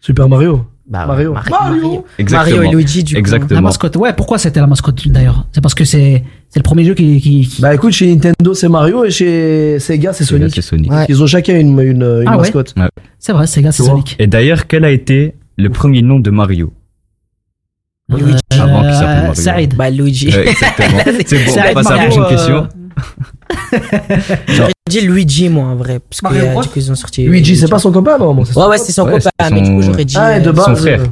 Super Mario. Bah, Mario. Mario. Exactement. Mario et Luigi, du coup. Exactement. La mascotte, ouais, pourquoi c'était la mascotte d'ailleurs? C'est parce que c'est c'est le premier jeu qui. qui, qui- Bah écoute, chez Nintendo c'est Mario et chez Sega c'est Sega, Sonic. c'est Sonic. Ouais. Ils ont chacun une, une, une Ah ouais. mascotte. Ouais. C'est vrai, Sega, c'est. Sonic. Et d'ailleurs, quel a été le premier nom de Mario? Luigi. Avant qu'il s'appelle Mario. Saïd. Bah, Luigi. Ouais, exactement. C'est bon, on passe à la Mario, prochaine euh, question. J'aurais dit Luigi, moi, en vrai. Parce que euh, du coup, ils ont sorti. Luigi, c'est pas son copain non bon, Ouais, ouais, c'est son Ouais, copain, c'est mais du coup, son- j'aurais dit. Ah, et de euh, base. Son frère. euh,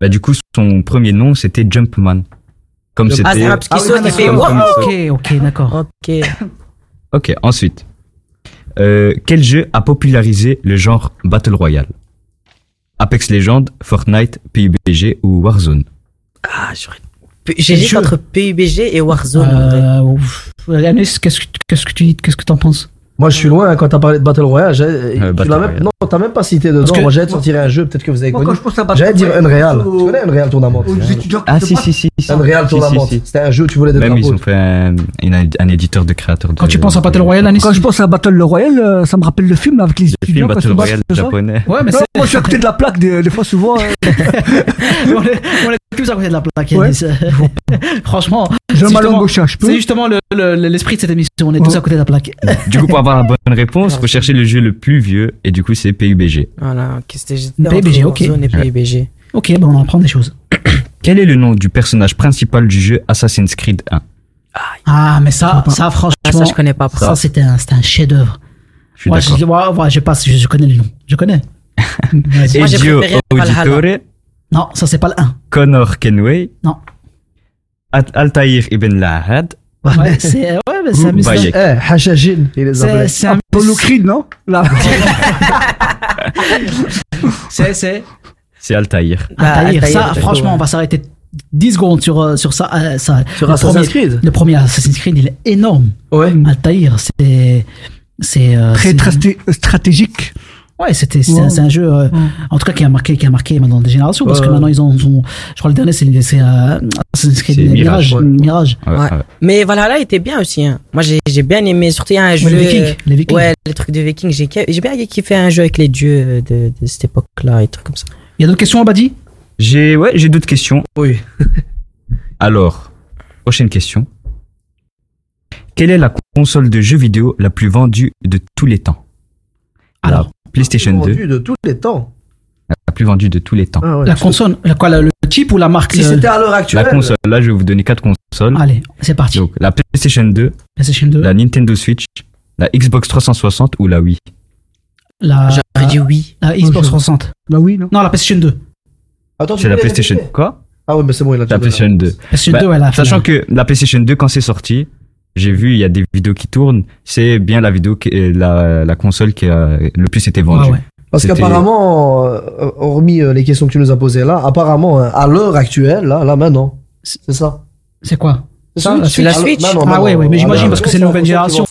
Bah, du coup, son premier nom, c'était Jumpman. Comme Jump- c'était. Ah, c'est parce qu'il Ah oui, saute, il fait. comme- wow. comme. Ok, ok, d'accord. Ok. Ok, ensuite. Euh, quel jeu a popularisé le genre Battle Royale? Apex Legends, Fortnite, PUBG ou Warzone? Ah, j'aurais. J'hésite jeu entre PUBG et Warzone. en vrai. Euh. Anis, qu'est-ce que qu'est-ce que tu dis Qu'est-ce que t'en penses? Moi je suis loin hein, quand t'as parlé de Battle Royale. j'ai- tu Battle l'as même- Royale. Non, t'as même pas cité dedans. Que- Moi j'allais te sortir un jeu, peut-être que vous avez Moi, connu. quand je pense à Battle J'allais dire Royale, Unreal. au- Tu connais Unreal Tournament? Ah, si, si, si. si. Unreal Tournament. si, si. C'était un jeu, tu voulais des Même ils ont fait un, éditeur de créateurs de. Quand tu penses à Battle Royale, Anis? Quand je pense à Battle Royale, euh, ça me rappelle le film là, avec les Le film quand ils se Battle Royale japonais. Ouais, mais Non, c'est. moi je suis à côté de la plaque des, des fois souvent. euh, on est, on est tous à côté de la plaque. Anis. Franchement, J'ai mal justement- au je peux. c'est justement le- le- l'esprit de cette émission. On est tous à côté de la plaque. Du coup, pour avoir la bonne réponse, faut chercher le jeu le plus vieux, et du coup, c'est PUBG. Voilà, ok, c'était j'étais PUBG, ok. Warzone et PUBG. Ok, ben on apprend des choses. Quel est le nom du personnage principal du jeu Assassin's Creed 1 Ah, mais ça, ça franchement, Ah, ça, je connais pas. ça c'était un, un chef-d'œuvre. Je suis Ouais, d'accord. je, ouais, je passe, je, je connais le nom. Je connais. Ezio. Auditore, Non, ça c'est pas le 1. Connor Kenway, Non. Altaïr Ibn Lahad, Ouais, c'est ouais, mais c'est un mystère. Eh, Hachajin, il les C'est appelait. c'est un Apollo Creed, non? Là. c'est c'est c'est Altaïr. Ah, Tahir, Tahir, ça franchement ouais. on va s'arrêter 10 secondes sur euh, sur ça euh, ça Sur le Assassin's premier- Creed? le premier Assassin's Creed il est énorme Ouais. Altaïr c'est c'est euh, Très c'est- trasté- stratégique. Ouais c'était c'est un- jeu euh, en tout cas qui a marqué qui a marqué maintenant des générations parce Ouais, que maintenant ils ont, je crois le dernier c'est c'est euh, Assassin's Creed C'est Mirage Mirage, Mirage, Ouais, Ouais. ouais. Mais Valhalla était bien aussi. Hein. Moi, j'ai j'ai bien aimé. Surtout, il y a un jeu. les Vikings les Vikings Ouais, les trucs de Vikings. J'ai j'ai bien kiffé un jeu avec les dieux de, de cette époque-là et trucs comme ça. il y a d'autres questions Abadi? J'ai ouais, j'ai d'autres questions. Oui. Alors, prochaine question. Quelle est la console de jeux vidéo la plus vendue de tous les temps? Alors La PlayStation 2, Vendu de tous les temps. la plus vendue de tous les temps. Ah ouais. la console la, quoi, le, le type ou la marque Si le- c'était à l'heure La actuelle. console, là je vais vous donner quatre consoles. allez c'est parti Donc la PlayStation 2, PlayStation 2 la Nintendo Switch, la Xbox 360 ou la Wii? la, J'aurais dit oui. la Xbox je- 360 Bah oui, non? Non la PlayStation 2 Attends, tu C'est la PlayStation. Quoi? Ah ouais, mais c'est bon, il a déjà La. PlayStation 2. PlayStation Bah, 2 ouais, la Sachant que la PlayStation 2, quand c'est sorti, j'ai vu, il y a des vidéos qui tournent, c'est bien la vidéo, qui, la, la console qui a le plus été vendue. Ouais, ouais. Parce qu'apparemment, euh, hormis euh, les questions que tu nous as posées là, apparemment, euh, à l'heure actuelle, là, là maintenant, c'est ça. c'est quoi? C'est Ça, la Switch. La Ah, Switch? non, non, Ah non, ouais, ouais, mais j'imagine non, parce que c'est la nouvelle génération.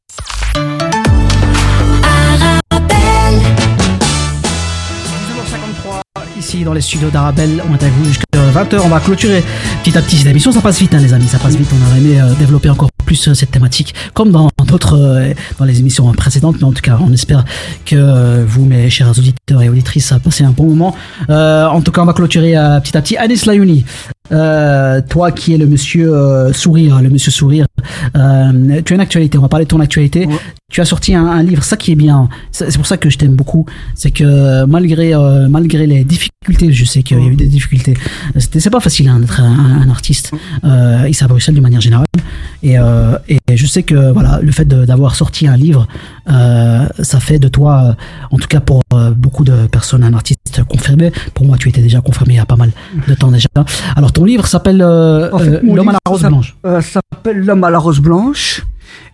Ici dans les studios d'Arabelle, on est avec vous jusqu'à 20h. On va clôturer petit à petit cette émission. Ça passe vite, hein, les amis. Ça passe vite. On aurait aimé euh, développer encore plus cette thématique, comme dans d'autres, euh, dans les émissions précédentes. Mais en tout cas, on espère que euh, vous, mes chers auditeurs et auditrices, passé un bon moment. Euh, en tout cas, on va clôturer petit à petit. Anis Layouni, euh, toi qui es le monsieur euh, sourire, le monsieur sourire, euh, tu as une actualité. On va parler de ton actualité. Tu as sorti un, un livre, ça qui est bien. C'est pour ça que je t'aime beaucoup. C'est que malgré malgré les difficultés, je sais qu'il y a eu des difficultés. C'était c'est pas facile hein, d'être un, un artiste ici à Bruxelles d'une manière générale. Et, euh, et je sais que voilà, le fait d'avoir sorti un livre, euh, ça fait de toi, euh, en tout cas pour euh, beaucoup de personnes, un artiste confirmé. Pour moi, tu étais déjà confirmé il y a pas mal de temps déjà. Alors ton livre s'appelle euh, En fait, mon L'homme à la rose blanche. Euh, ça s'appelle L'homme à la rose blanche.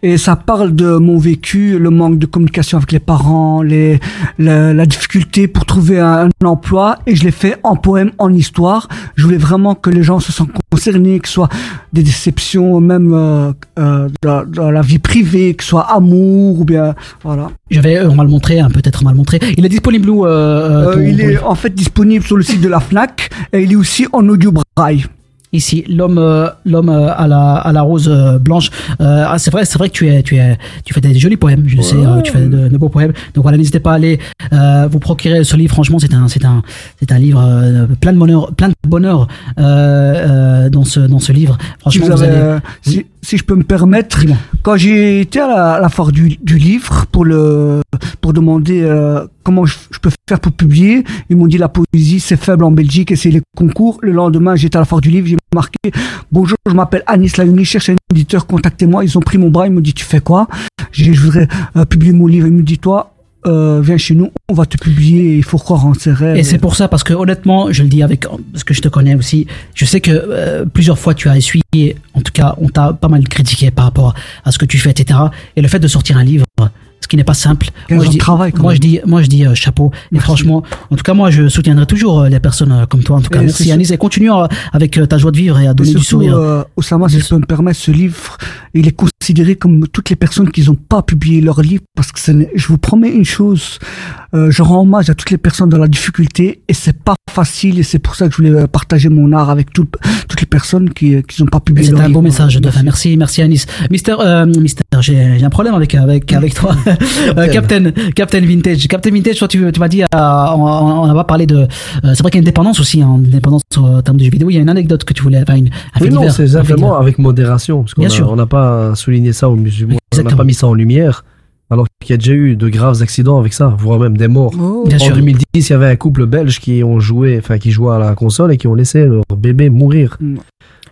Et ça parle de mon vécu, le manque de communication avec les parents, les, la, la difficulté pour trouver un, un emploi. Et je l'ai fait en poème, en histoire. Je voulais vraiment que les gens se sentent concernés, que ce soit des déceptions, même euh, euh, dans, dans la vie privée, que ce soit amour ou bien voilà. J'avais, on va le montrer, hein, peut-être on va le montrer. Il est disponible où euh, euh, Euh, ton- il est en fait disponible sur le site de la Fnac et il est aussi en audio braille. Ici, l'homme, euh, l'homme euh, à la à la rose euh, blanche. Ah, c'est vrai, c'est vrai que tu es, tu es, tu fais des jolis poèmes. Je sais, euh, tu fais de, de beaux poèmes. Donc voilà, n'hésitez pas à aller vous procurer ce livre. Franchement, c'est un, c'est un, c'est un livre plein de bonheur, plein de bonheur dans ce dans ce livre. Franchement, vous vous avez, allez. si, si je peux me permettre, quand j'ai été à la, à la foire du, du livre pour le pour demander euh, comment je, je peux faire pour publier, ils m'ont dit la poésie c'est faible en Belgique et c'est les concours. Le lendemain, j'étais à la foire du livre, j'ai marqué bonjour, je m'appelle Anis Laouni, je cherche un éditeur, contactez-moi. Ils ont pris mon bras, ils m'ont dit tu fais quoi? J'ai je voudrais euh, publier mon livre. Ils me dit toi euh, viens chez nous, on va te publier. Il faut croire en ses rêves. Et c'est pour ça, parce que honnêtement, je le dis avec, parce que je te connais aussi, je sais que euh, plusieurs fois tu as essuyé, en tout cas, on t'a pas mal critiqué par rapport à ce que tu fais, etc. Et le fait de sortir un livre, ce qui n'est pas simple. Moi je, dis, travail, moi, je dis, moi je dis euh, chapeau. Et franchement, en tout cas, moi je soutiendrai toujours euh, les personnes euh, comme toi. En tout cas, Et merci Anis. Et continue avec ta joie de vivre et à Et donner du sourire. euh, Oussama, si je peux me permettre, ce livre, il est comme toutes les personnes qui n'ont pas publié leur livre, parce que je vous promets une chose, euh, je rends hommage à toutes les personnes dans la difficulté, et c'est pas facile, et c'est pour ça que je voulais euh, partager mon art avec tout- toutes les personnes qui n'ont pas publié C'est un beau message de fin. Merci, merci Anis. Mister, euh, Mister, j'ai un problème avec avec avec toi. Euh, Captain, Captain Vintage, Captain Vintage. Toi, tu, tu m'as dit, euh, on, on va parler de. euh, c'est vrai qu'il y a une dépendance aussi, hein, une dépendance en termes de jeux vidéo. Il y a une anecdote que tu voulais, enfin une. Un Oui, non, c'est simplement avec modération, parce qu'on on n'a pas souligné ça aux musulmans, on n'a Exactement. pas mis ça en lumière, alors qu'il y a déjà eu de graves accidents avec ça, voire même des morts. Bien en sûr. 2010, il y avait un couple belge qui ont joué, enfin qui jouait à la console et qui ont laissé leur bébé mourir.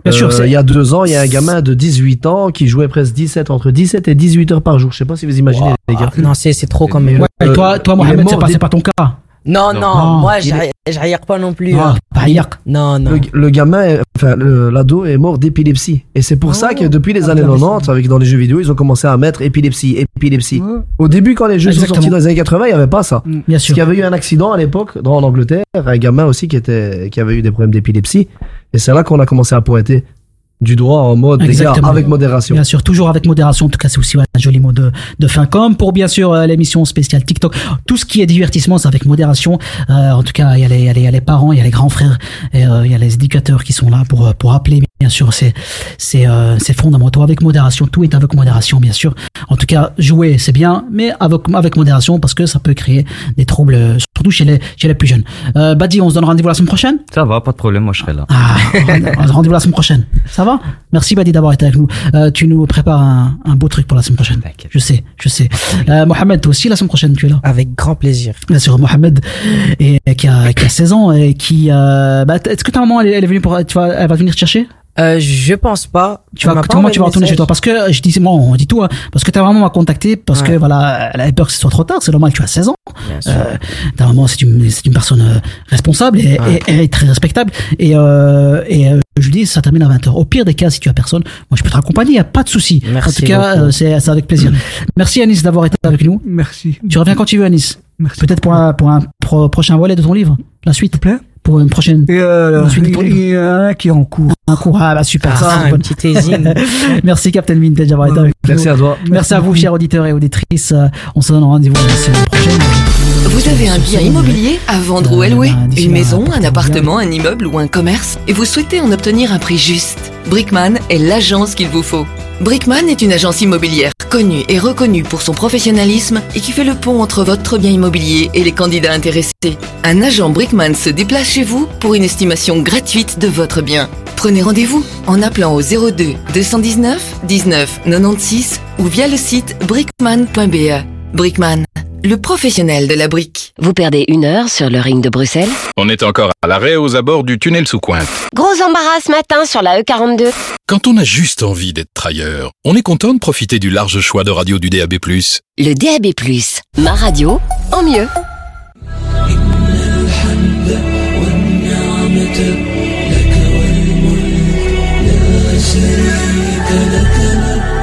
Bien sûr, Euh, il y a deux ans, il y a un gamin de 18 ans qui jouait presque 17, entre 17 et 18 heures par jour. Je sais pas si vous imaginez, les gars. Non, c'est c'est trop quand même. Ouais, Et toi, toi, Mohamed, c'est pas, des- pas ton cas. Non, non, Non. moi, Il est- pas non plus. Ah, hein. Non, non. Le, le gamin, enfin le- l'ado est mort d'épilepsie. Et c'est pour ça que depuis les années 90, avec dans les jeux vidéo, ils ont commencé à mettre épilepsie, épilepsie. Au début, quand les jeux sont sortis dans les années 80, il n'y avait pas ça. Bien Parce sûr. qu'il y avait eu un accident à l'époque dans- en Angleterre, un gamin aussi qui était qui avait eu des problèmes d'épilepsie. Et c'est là qu'on a commencé à pointer du doigt en mode les gars Exactement. avec modération. Bien sûr, toujours avec modération. En tout cas, c'est aussi un joli mot de, de fin. Comme pour bien sûr euh, l'émission spéciale TikTok. Tout ce qui est divertissement, c'est avec modération. Euh, en tout cas, il y, a les- il y, a parents, il y a les grands frères, et euh, il y a les éducateurs qui sont là pour, pour rappeler, bien sûr, ces, ces, euh, ces fondamentaux. Avec modération, tout est avec modération, bien sûr. En tout cas, jouer, c'est bien, mais avec, avec modération parce que ça peut créer des troubles, surtout chez les, chez les plus jeunes. Euh, Badi, on se donne rendez-vous la semaine prochaine? Ça va, pas de problème, moi je serai là. ah, rendez-vous la semaine prochaine. Ça va? Merci Badi d'avoir été avec nous. Euh, tu nous prépares un, un beau truc pour la semaine prochaine. Je sais, je sais. Euh, Mohamed, toi aussi la semaine prochaine, tu es là Avec grand plaisir. Bien sûr, Mohamed, et, qui, a, qui a 16 ans et qui... Euh, bah, Est-ce que ta maman, elle, elle est venue pour... Tu vas, elle va venir te chercher? Euh, je pense pas. tu vas, pas comment tu vas retourner chez toi Parce que je dis, bon, on dit tout, hein, parce que ta maman m'a contacté, parce que voilà, elle avait peur que ce soit trop tard, c'est normal, tu as 16 ans. Bien sûr. Euh, ta maman, c'est une, c'est une personne euh, responsable et, Ouais. et- et très respectable. Et, euh, et euh, je lui dis, ça termine à 20h. Au pire des cas, si tu as personne, moi je peux te raccompagner, il n'y a pas de souci. Merci en tout cas, euh, c'est c'est avec plaisir. Merci Anis d'avoir été avec nous. Merci. Tu reviens quand tu veux, Anis. Merci. Peut-être pour un, pour un pro- prochain volet de ton livre, la suite. S'il te plaît. Pour une prochaine. Et euh, La suite de il y en a un qui est en cours. Un cours. Ah bah super, ça Ah, c'est un bon. petit teasing. Merci Captain Vintage d'avoir été avec nous. Merci à toi. Merci à vous, chers auditeurs et auditrices. On se donne rendez-vous la semaine prochaine. Vous avez un bien immobilier à vendre ou à louer Euh, d'ici Une maison, un appartement, un immeuble ou un commerce Et vous souhaitez en obtenir un prix juste Brickman est l'agence qu'il vous faut. Brickman est une agence immobilière connue et reconnue pour son professionnalisme et qui fait le pont entre votre bien immobilier et les candidats intéressés. Un agent Brickman se déplace chez vous pour une estimation gratuite de votre bien. Prenez rendez-vous en appelant au 02 219 19 96 ou via le site brickman.be. Brickman, le professionnel de la brique. Vous perdez une heure sur le ring de Bruxelles On est encore à l'arrêt aux abords du tunnel sous Cointe. Gros embarras ce matin sur la E E42. Quand on a juste envie d'être ailleurs, on est content de profiter du large choix de radio du DAB+. Le DAB+, ma radio en mieux. 是一个。